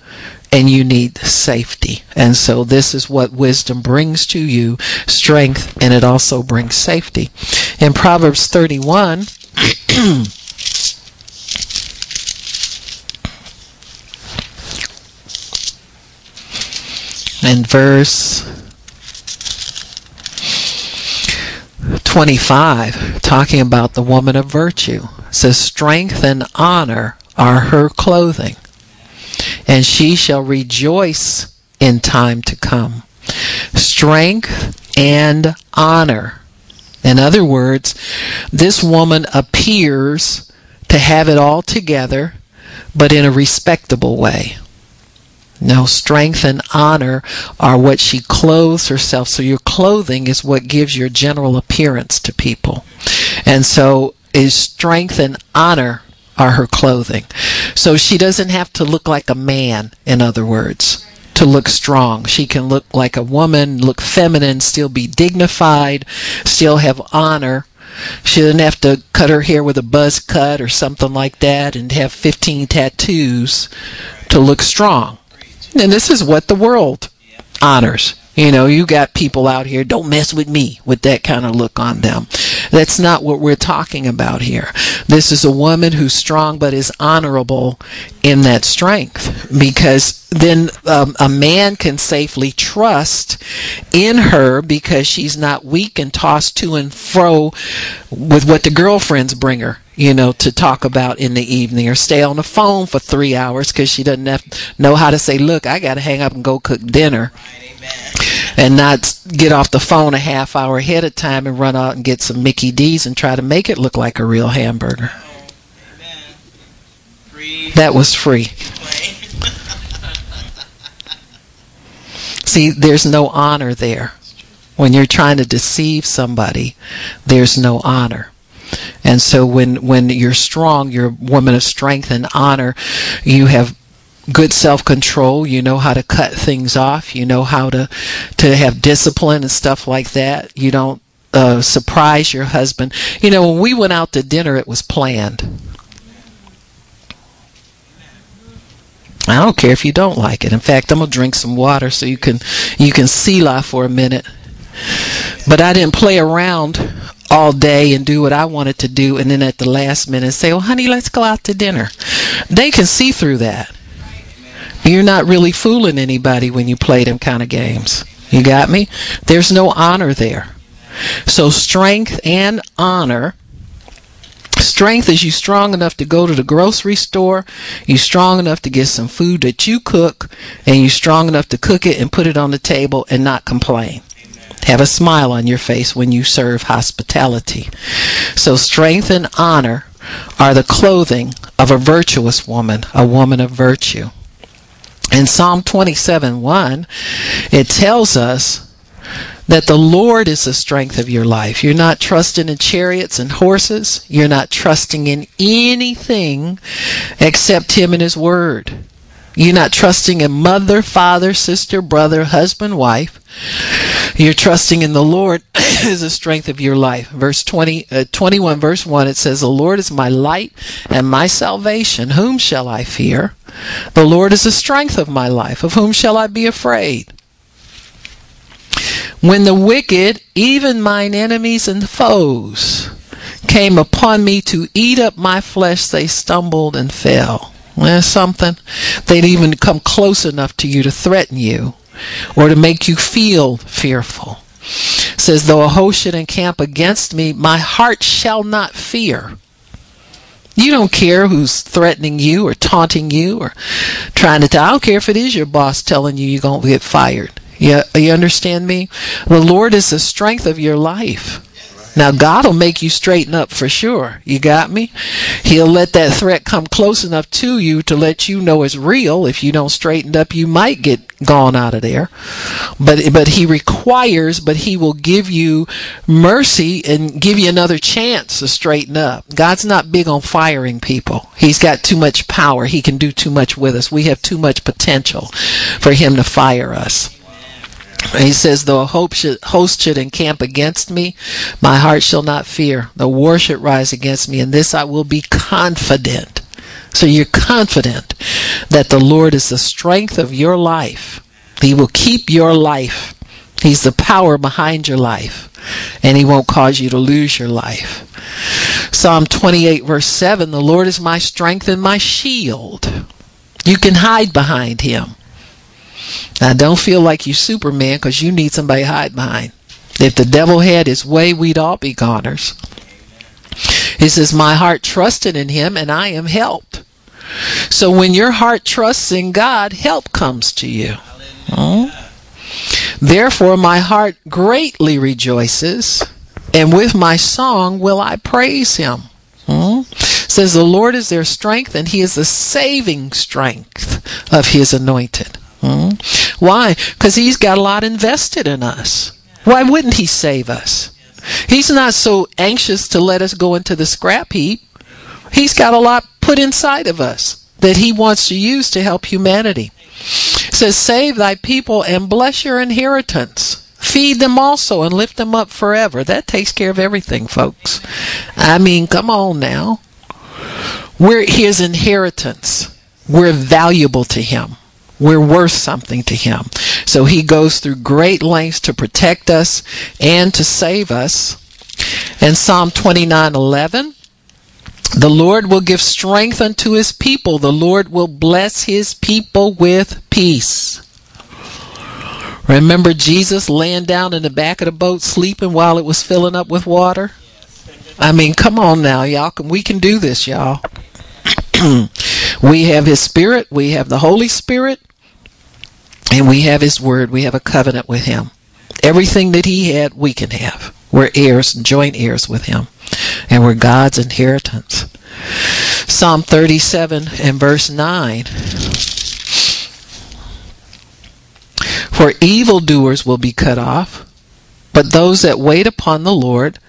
and you need safety. And so this is what wisdom brings to you strength, and it also brings safety. In Proverbs 31, and verse 25, talking about the woman of virtue, says, Strength and honor are her clothing and she shall rejoice in time to come. Strength and honor. In other words, this woman appears to have it all together, but in a respectable way. Now, strength and honor are what she clothes herself. So your clothing is what gives your general appearance to people. And so is strength and honor are her clothing. So she doesn't have to look like a man, in other words, to look strong. She can look like a woman, look feminine, still be dignified, still have honor. She doesn't have to cut her hair with a buzz cut or something like that and have 15 tattoos to look strong. And this is what the world honors. You know, you got people out here, don't mess with me with that kind of look on them. That's not what we're talking about here. This is a woman who's strong but is honorable in that strength because then um, a man can safely trust in her because she's not weak and tossed to and fro with what the girlfriends bring her you know, to talk about in the evening or stay on the phone for three hours because she doesn't have, know how to say, look, I got to hang up and go cook dinner. And not get off the phone a half hour ahead of time and run out and get some Mickey D's and try to make it look like a real hamburger. That was free. See, there's no honor there. When you're trying to deceive somebody, there's no honor. And so when when you're strong, you're a woman of strength and honor, you have good self-control, you know how to cut things off, you know how to to have discipline and stuff like that. You don't uh, surprise your husband. You know, when we went out to dinner, it was planned. I don't care if you don't like it. In fact, I'm gonna drink some water so you can you can selah for a minute. But I didn't play around all day and do what I wanted to do, and then at the last minute say, "Oh, honey, let's go out to dinner." They can see through that. You're not really fooling anybody when you play them kind of games. You got me? There's no honor there. So strength and honor. Strength is you strong enough to go to the grocery store, you strong enough to get some food that you cook, and you strong enough to cook it and put it on the table and not complain. Have a smile on your face when you serve hospitality. So, strength and honor are the clothing of a virtuous woman, a woman of virtue. In Psalm 27 1, it tells us that the Lord is the strength of your life. You're not trusting in chariots and horses. You're not trusting in anything except Him and His Word. You're not trusting in mother, father, sister, brother, husband, wife. You're trusting in the Lord is the strength of your life. Verse 20, uh, 21, verse 1, it says, The Lord is my light and my salvation. Whom shall I fear? The Lord is the strength of my life. Of whom shall I be afraid? When the wicked, even mine enemies and foes, came upon me to eat up my flesh, they stumbled and fell. There's something. They'd even come close enough to you to threaten you or to make you feel fearful. It says, Though a host should encamp against me, my heart shall not fear. You don't care who's threatening you or taunting you or trying to. T- I don't care if it is your boss telling you you're going to get fired. You, you understand me? The Lord is the strength of your life. Now, God will make you straighten up for sure. You got me? He'll let that threat come close enough to you to let you know it's real. If you don't straighten up, you might get gone out of there. But, but He requires, but He will give you mercy and give you another chance to straighten up. God's not big on firing people. He's got too much power. He can do too much with us. We have too much potential for Him to fire us. He says, Though a host should encamp against me, my heart shall not fear. The war should rise against me, and this I will be confident. So you're confident that the Lord is the strength of your life. He will keep your life. He's the power behind your life, and He won't cause you to lose your life. Psalm 28, verse 7 The Lord is my strength and my shield. You can hide behind Him. Now, don't feel like you're Superman because you need somebody to hide behind. If the devil had his way, we'd all be goners. He says, My heart trusted in him and I am helped. So when your heart trusts in God, help comes to you. Oh. Therefore, my heart greatly rejoices, and with my song will I praise him. Hmm? Says the Lord is their strength, and he is the saving strength of his anointed. Hmm? Why? Because He's got a lot invested in us. Why wouldn't He save us? He's not so anxious to let us go into the scrap heap. He's got a lot put inside of us that He wants to use to help humanity. It says, Save thy people and bless your inheritance. Feed them also and lift them up forever. That takes care of everything, folks. I mean, come on now. We're his inheritance. We're valuable to him. We're worth something to him. So he goes through great lengths to protect us and to save us. And Psalm 29:11 The Lord will give strength unto his people. The Lord will bless his people with peace. Remember Jesus laying down in the back of the boat sleeping while it was filling up with water? I mean, come on now, y'all. Can, we can do this, y'all. we have His Spirit, we have the Holy Spirit, and we have His Word. We have a covenant with Him. Everything that He had, we can have. We're heirs, joint heirs with Him, and we're God's inheritance. Psalm 37 and verse 9. For evildoers will be cut off, but those that wait upon the Lord,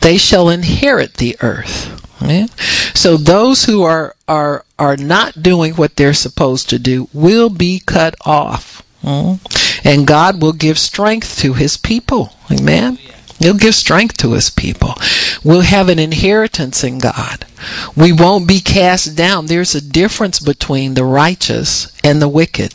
they shall inherit the earth. Yeah? So those who are are are not doing what they're supposed to do will be cut off. Mm? And God will give strength to his people. Amen. He'll give strength to his people. We'll have an inheritance in God. We won't be cast down. There's a difference between the righteous and the wicked.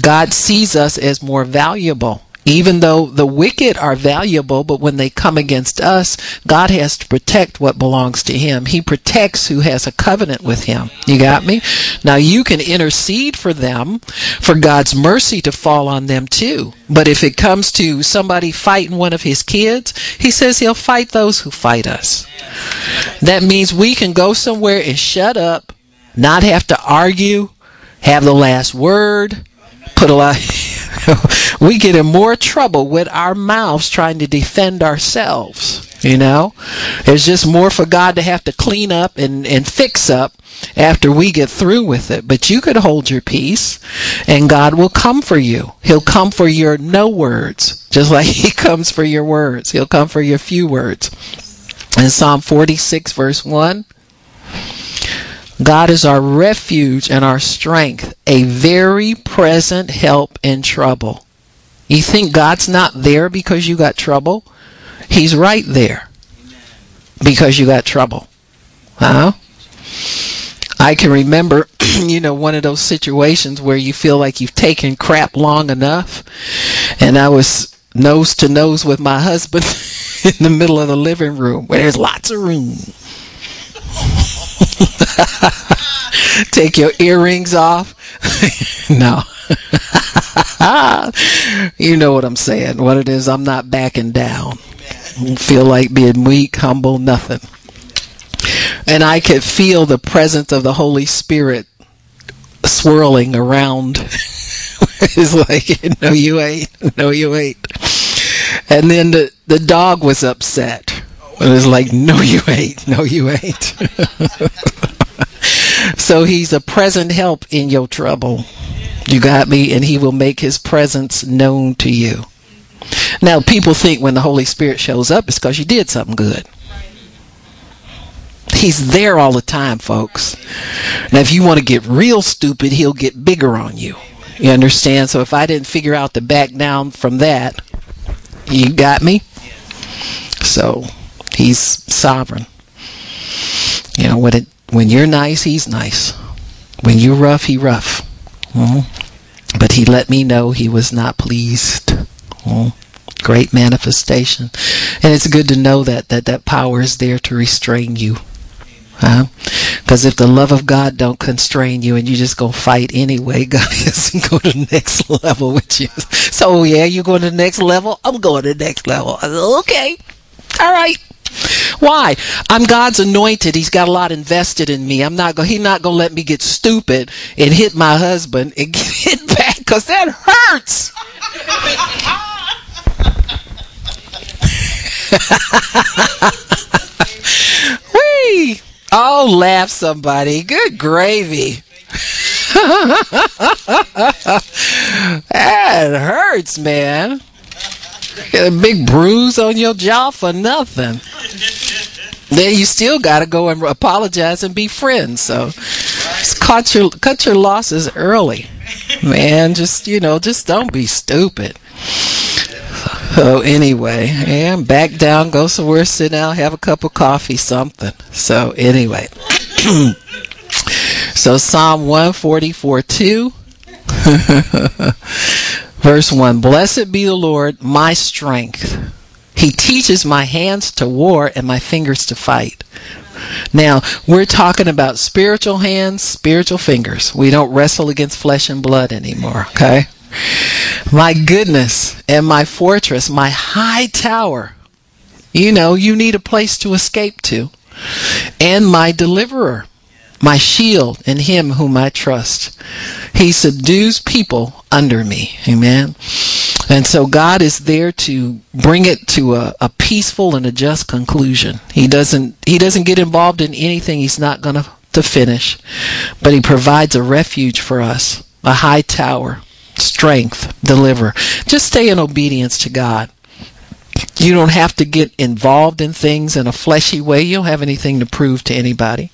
God sees us as more valuable even though the wicked are valuable, but when they come against us, God has to protect what belongs to Him. He protects who has a covenant with Him. You got me? Now you can intercede for them, for God's mercy to fall on them too. But if it comes to somebody fighting one of His kids, He says He'll fight those who fight us. That means we can go somewhere and shut up, not have to argue, have the last word, put a lot. we get in more trouble with our mouths trying to defend ourselves. You know, it's just more for God to have to clean up and, and fix up after we get through with it. But you could hold your peace and God will come for you. He'll come for your no words, just like He comes for your words. He'll come for your few words. In Psalm 46, verse 1, God is our refuge and our strength, a very present help in trouble. You think God's not there because you got trouble? He's right there because you got trouble. Huh? I can remember, you know, one of those situations where you feel like you've taken crap long enough. And I was nose to nose with my husband in the middle of the living room where there's lots of room. Take your earrings off. no. you know what I'm saying. What it is, I'm not backing down. Feel like being weak, humble, nothing. And I could feel the presence of the Holy Spirit swirling around. it's like, no, you ain't. No, you ain't. And then the, the dog was upset. It was like, no, you ain't. No, you ain't. so he's a present help in your trouble. You got me? And he will make his presence known to you. Now, people think when the Holy Spirit shows up, it's because you did something good. He's there all the time, folks. Now, if you want to get real stupid, he'll get bigger on you. You understand? So if I didn't figure out to back down from that, you got me? So he's sovereign. You know, when it when you're nice, he's nice. When you're rough, he rough. Mm-hmm. But he let me know he was not pleased. Mm-hmm. Great manifestation, and it's good to know that that that power is there to restrain you. Because if the love of God don't constrain you and you just go fight anyway, God to go to the next level with you. So yeah, you're going to the next level. I'm going to the next level. Okay, all right. Why? I'm God's anointed. He's got a lot invested in me. I'm not going. He's not going to let me get stupid and hit my husband and get hit back because that hurts. Whee! Oh, laugh somebody. Good gravy. that hurts, man. Get a big bruise on your jaw for nothing. Then you still got to go and apologize and be friends. So cut your cut your losses early, man. Just you know, just don't be stupid. So anyway, and back down, go somewhere, sit down, have a cup of coffee, something. So anyway, so Psalm one forty four two. Verse 1 Blessed be the Lord, my strength. He teaches my hands to war and my fingers to fight. Now, we're talking about spiritual hands, spiritual fingers. We don't wrestle against flesh and blood anymore, okay? My goodness, and my fortress, my high tower. You know, you need a place to escape to. And my deliverer, my shield, and him whom I trust. He subdues people under me. Amen. And so God is there to bring it to a, a peaceful and a just conclusion. He doesn't he doesn't get involved in anything he's not gonna to finish. But he provides a refuge for us, a high tower, strength, deliver. Just stay in obedience to God. You don't have to get involved in things in a fleshy way. You don't have anything to prove to anybody.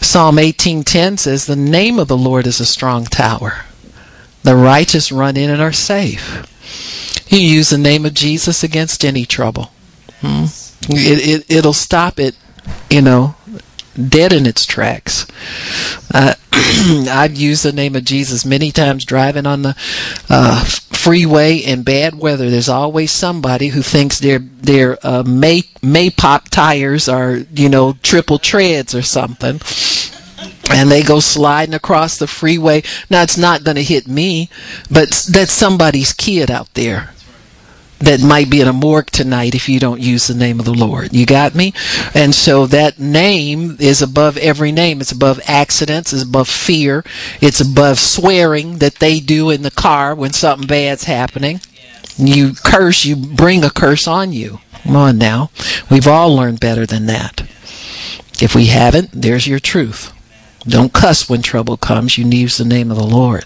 Psalm 18:10 says, "The name of the Lord is a strong tower. The righteous run in and are safe." You use the name of Jesus against any trouble. Hmm? It, it it'll stop it, you know, dead in its tracks. Uh, I've used the name of Jesus many times driving on the uh, freeway in bad weather. There's always somebody who thinks their their uh, May Maypop tires are you know triple treads or something. And they go sliding across the freeway. Now it's not going to hit me, but that's somebody's kid out there that might be in a morgue tonight if you don't use the name of the Lord. You got me? And so that name is above every name. It's above accidents, it's above fear, it's above swearing that they do in the car when something bad's happening. You curse, you bring a curse on you. Come on now. We've all learned better than that. If we haven't, there's your truth. Don't cuss when trouble comes. You need the name of the Lord.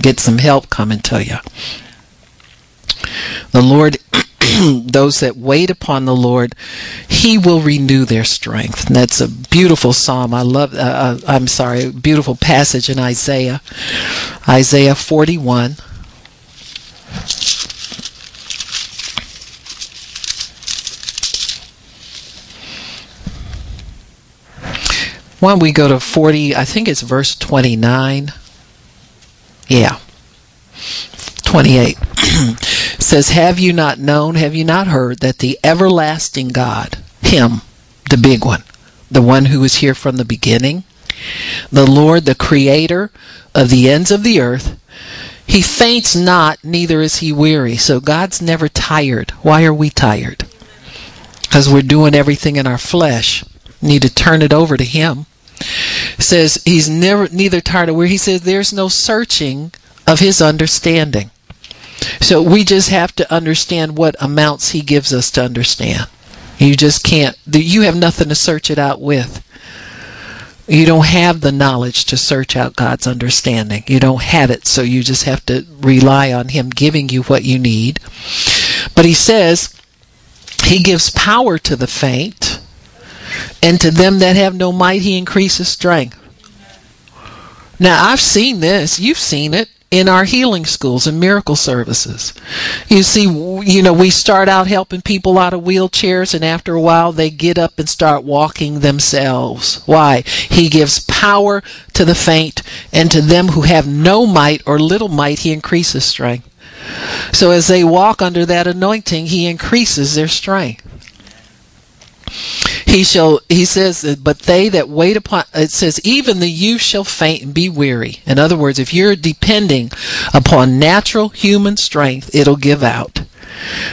Get some help coming to you. The Lord, those that wait upon the Lord, He will renew their strength. And that's a beautiful psalm. I love, uh, uh I'm sorry, beautiful passage in Isaiah. Isaiah 41. Why don't we go to 40, I think it's verse 29. Yeah. 28 says, Have you not known, have you not heard that the everlasting God, Him, the big one, the one who was here from the beginning, the Lord, the creator of the ends of the earth, he faints not, neither is he weary. So God's never tired. Why are we tired? Because we're doing everything in our flesh. need to turn it over to him. says he's never neither tired or weary. He says there's no searching of his understanding. So we just have to understand what amounts he gives us to understand. You just can't, you have nothing to search it out with. You don't have the knowledge to search out God's understanding. You don't have it, so you just have to rely on Him giving you what you need. But He says, He gives power to the faint, and to them that have no might, He increases strength. Now, I've seen this. You've seen it in our healing schools and miracle services. You see, you know, we start out helping people out of wheelchairs, and after a while, they get up and start walking themselves. Why? He gives power to the faint, and to them who have no might or little might, he increases strength. So as they walk under that anointing, he increases their strength he shall he says but they that wait upon it says even the youth shall faint and be weary. In other words if you're depending upon natural human strength it'll give out.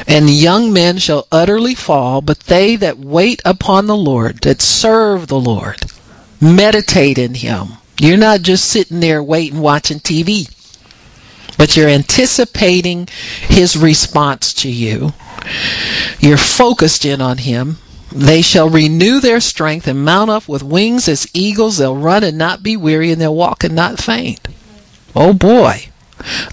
And young men shall utterly fall but they that wait upon the lord that serve the lord meditate in him. You're not just sitting there waiting watching tv but you're anticipating his response to you. You're focused in on him they shall renew their strength and mount up with wings as eagles. They'll run and not be weary, and they'll walk and not faint. Oh boy.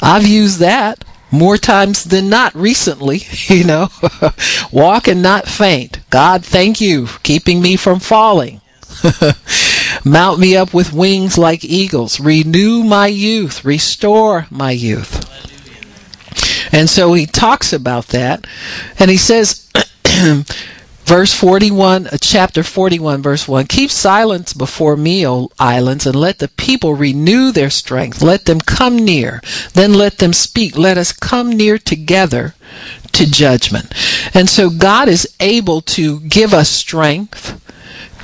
I've used that more times than not recently, you know. Walk and not faint. God, thank you for keeping me from falling. Mount me up with wings like eagles. Renew my youth. Restore my youth. And so he talks about that. And he says, verse 41, uh, chapter 41, verse 1 Keep silence before me, O islands, and let the people renew their strength. Let them come near. Then let them speak. Let us come near together to judgment. And so God is able to give us strength,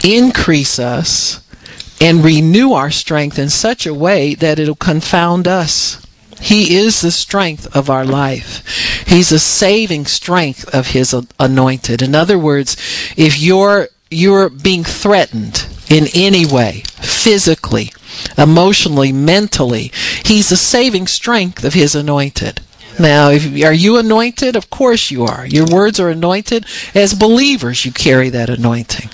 increase us, and renew our strength in such a way that it'll confound us. He is the strength of our life. He's the saving strength of his anointed. In other words, if you're you're being threatened in any way, physically, emotionally, mentally, he's the saving strength of his anointed. Now, if, are you anointed? Of course you are. Your words are anointed. As believers, you carry that anointing.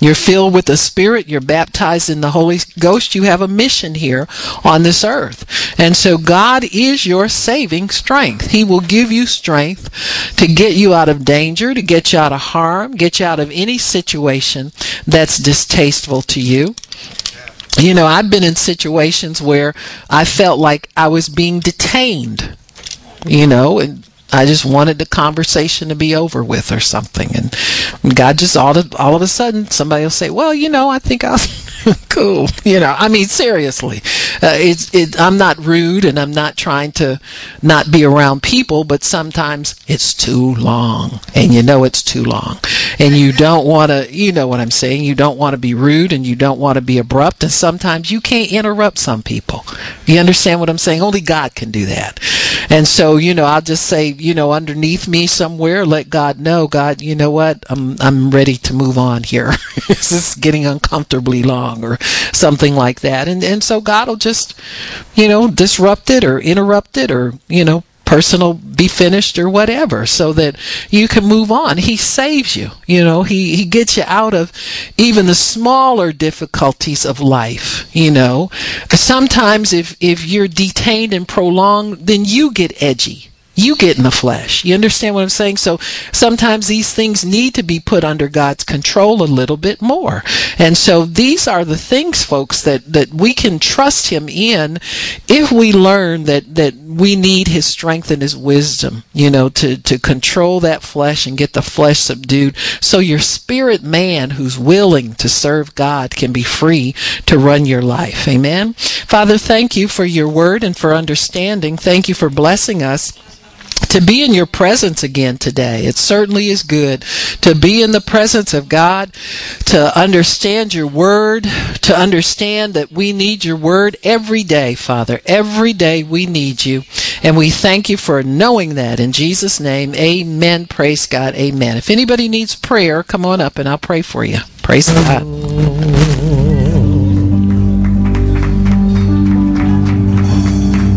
You're filled with the Spirit. You're baptized in the Holy Ghost. You have a mission here on this earth. And so God is your saving strength. He will give you strength to get you out of danger, to get you out of harm, get you out of any situation that's distasteful to you you know, I've been in situations where I felt like I was being detained you know, and I just wanted the conversation to be over with or something. And God just all of, all of a sudden somebody will say, "Well, you know, I think I'll cool." You know, I mean, seriously, uh, it's it. I'm not rude, and I'm not trying to not be around people, but sometimes it's too long, and you know it's too long, and you don't want to. You know what I'm saying? You don't want to be rude, and you don't want to be abrupt, and sometimes you can't interrupt some people. You understand what I'm saying? Only God can do that. And so, you know, I'll just say, you know, underneath me somewhere, let God know, God, you know what? I'm I'm ready to move on here. this is getting uncomfortably long or something like that. And and so God will just, you know, disrupt it or interrupt it or, you know, personal be finished or whatever so that you can move on. He saves you you know. He he gets you out of even the smaller difficulties of life you know. Sometimes if if you're detained and prolonged then you get edgy you get in the flesh. You understand what I'm saying? So sometimes these things need to be put under God's control a little bit more. And so these are the things, folks, that, that we can trust Him in if we learn that, that we need His strength and His wisdom, you know, to, to control that flesh and get the flesh subdued so your spirit man who's willing to serve God can be free to run your life. Amen. Father, thank you for your word and for understanding. Thank you for blessing us to be in your presence again today. It certainly is good to be in the presence of God, to understand your word, to understand that we need your word every day, Father. Every day we need you. And we thank you for knowing that in Jesus' name. Amen. Praise God. Amen. If anybody needs prayer, come on up and I'll pray for you. Praise God.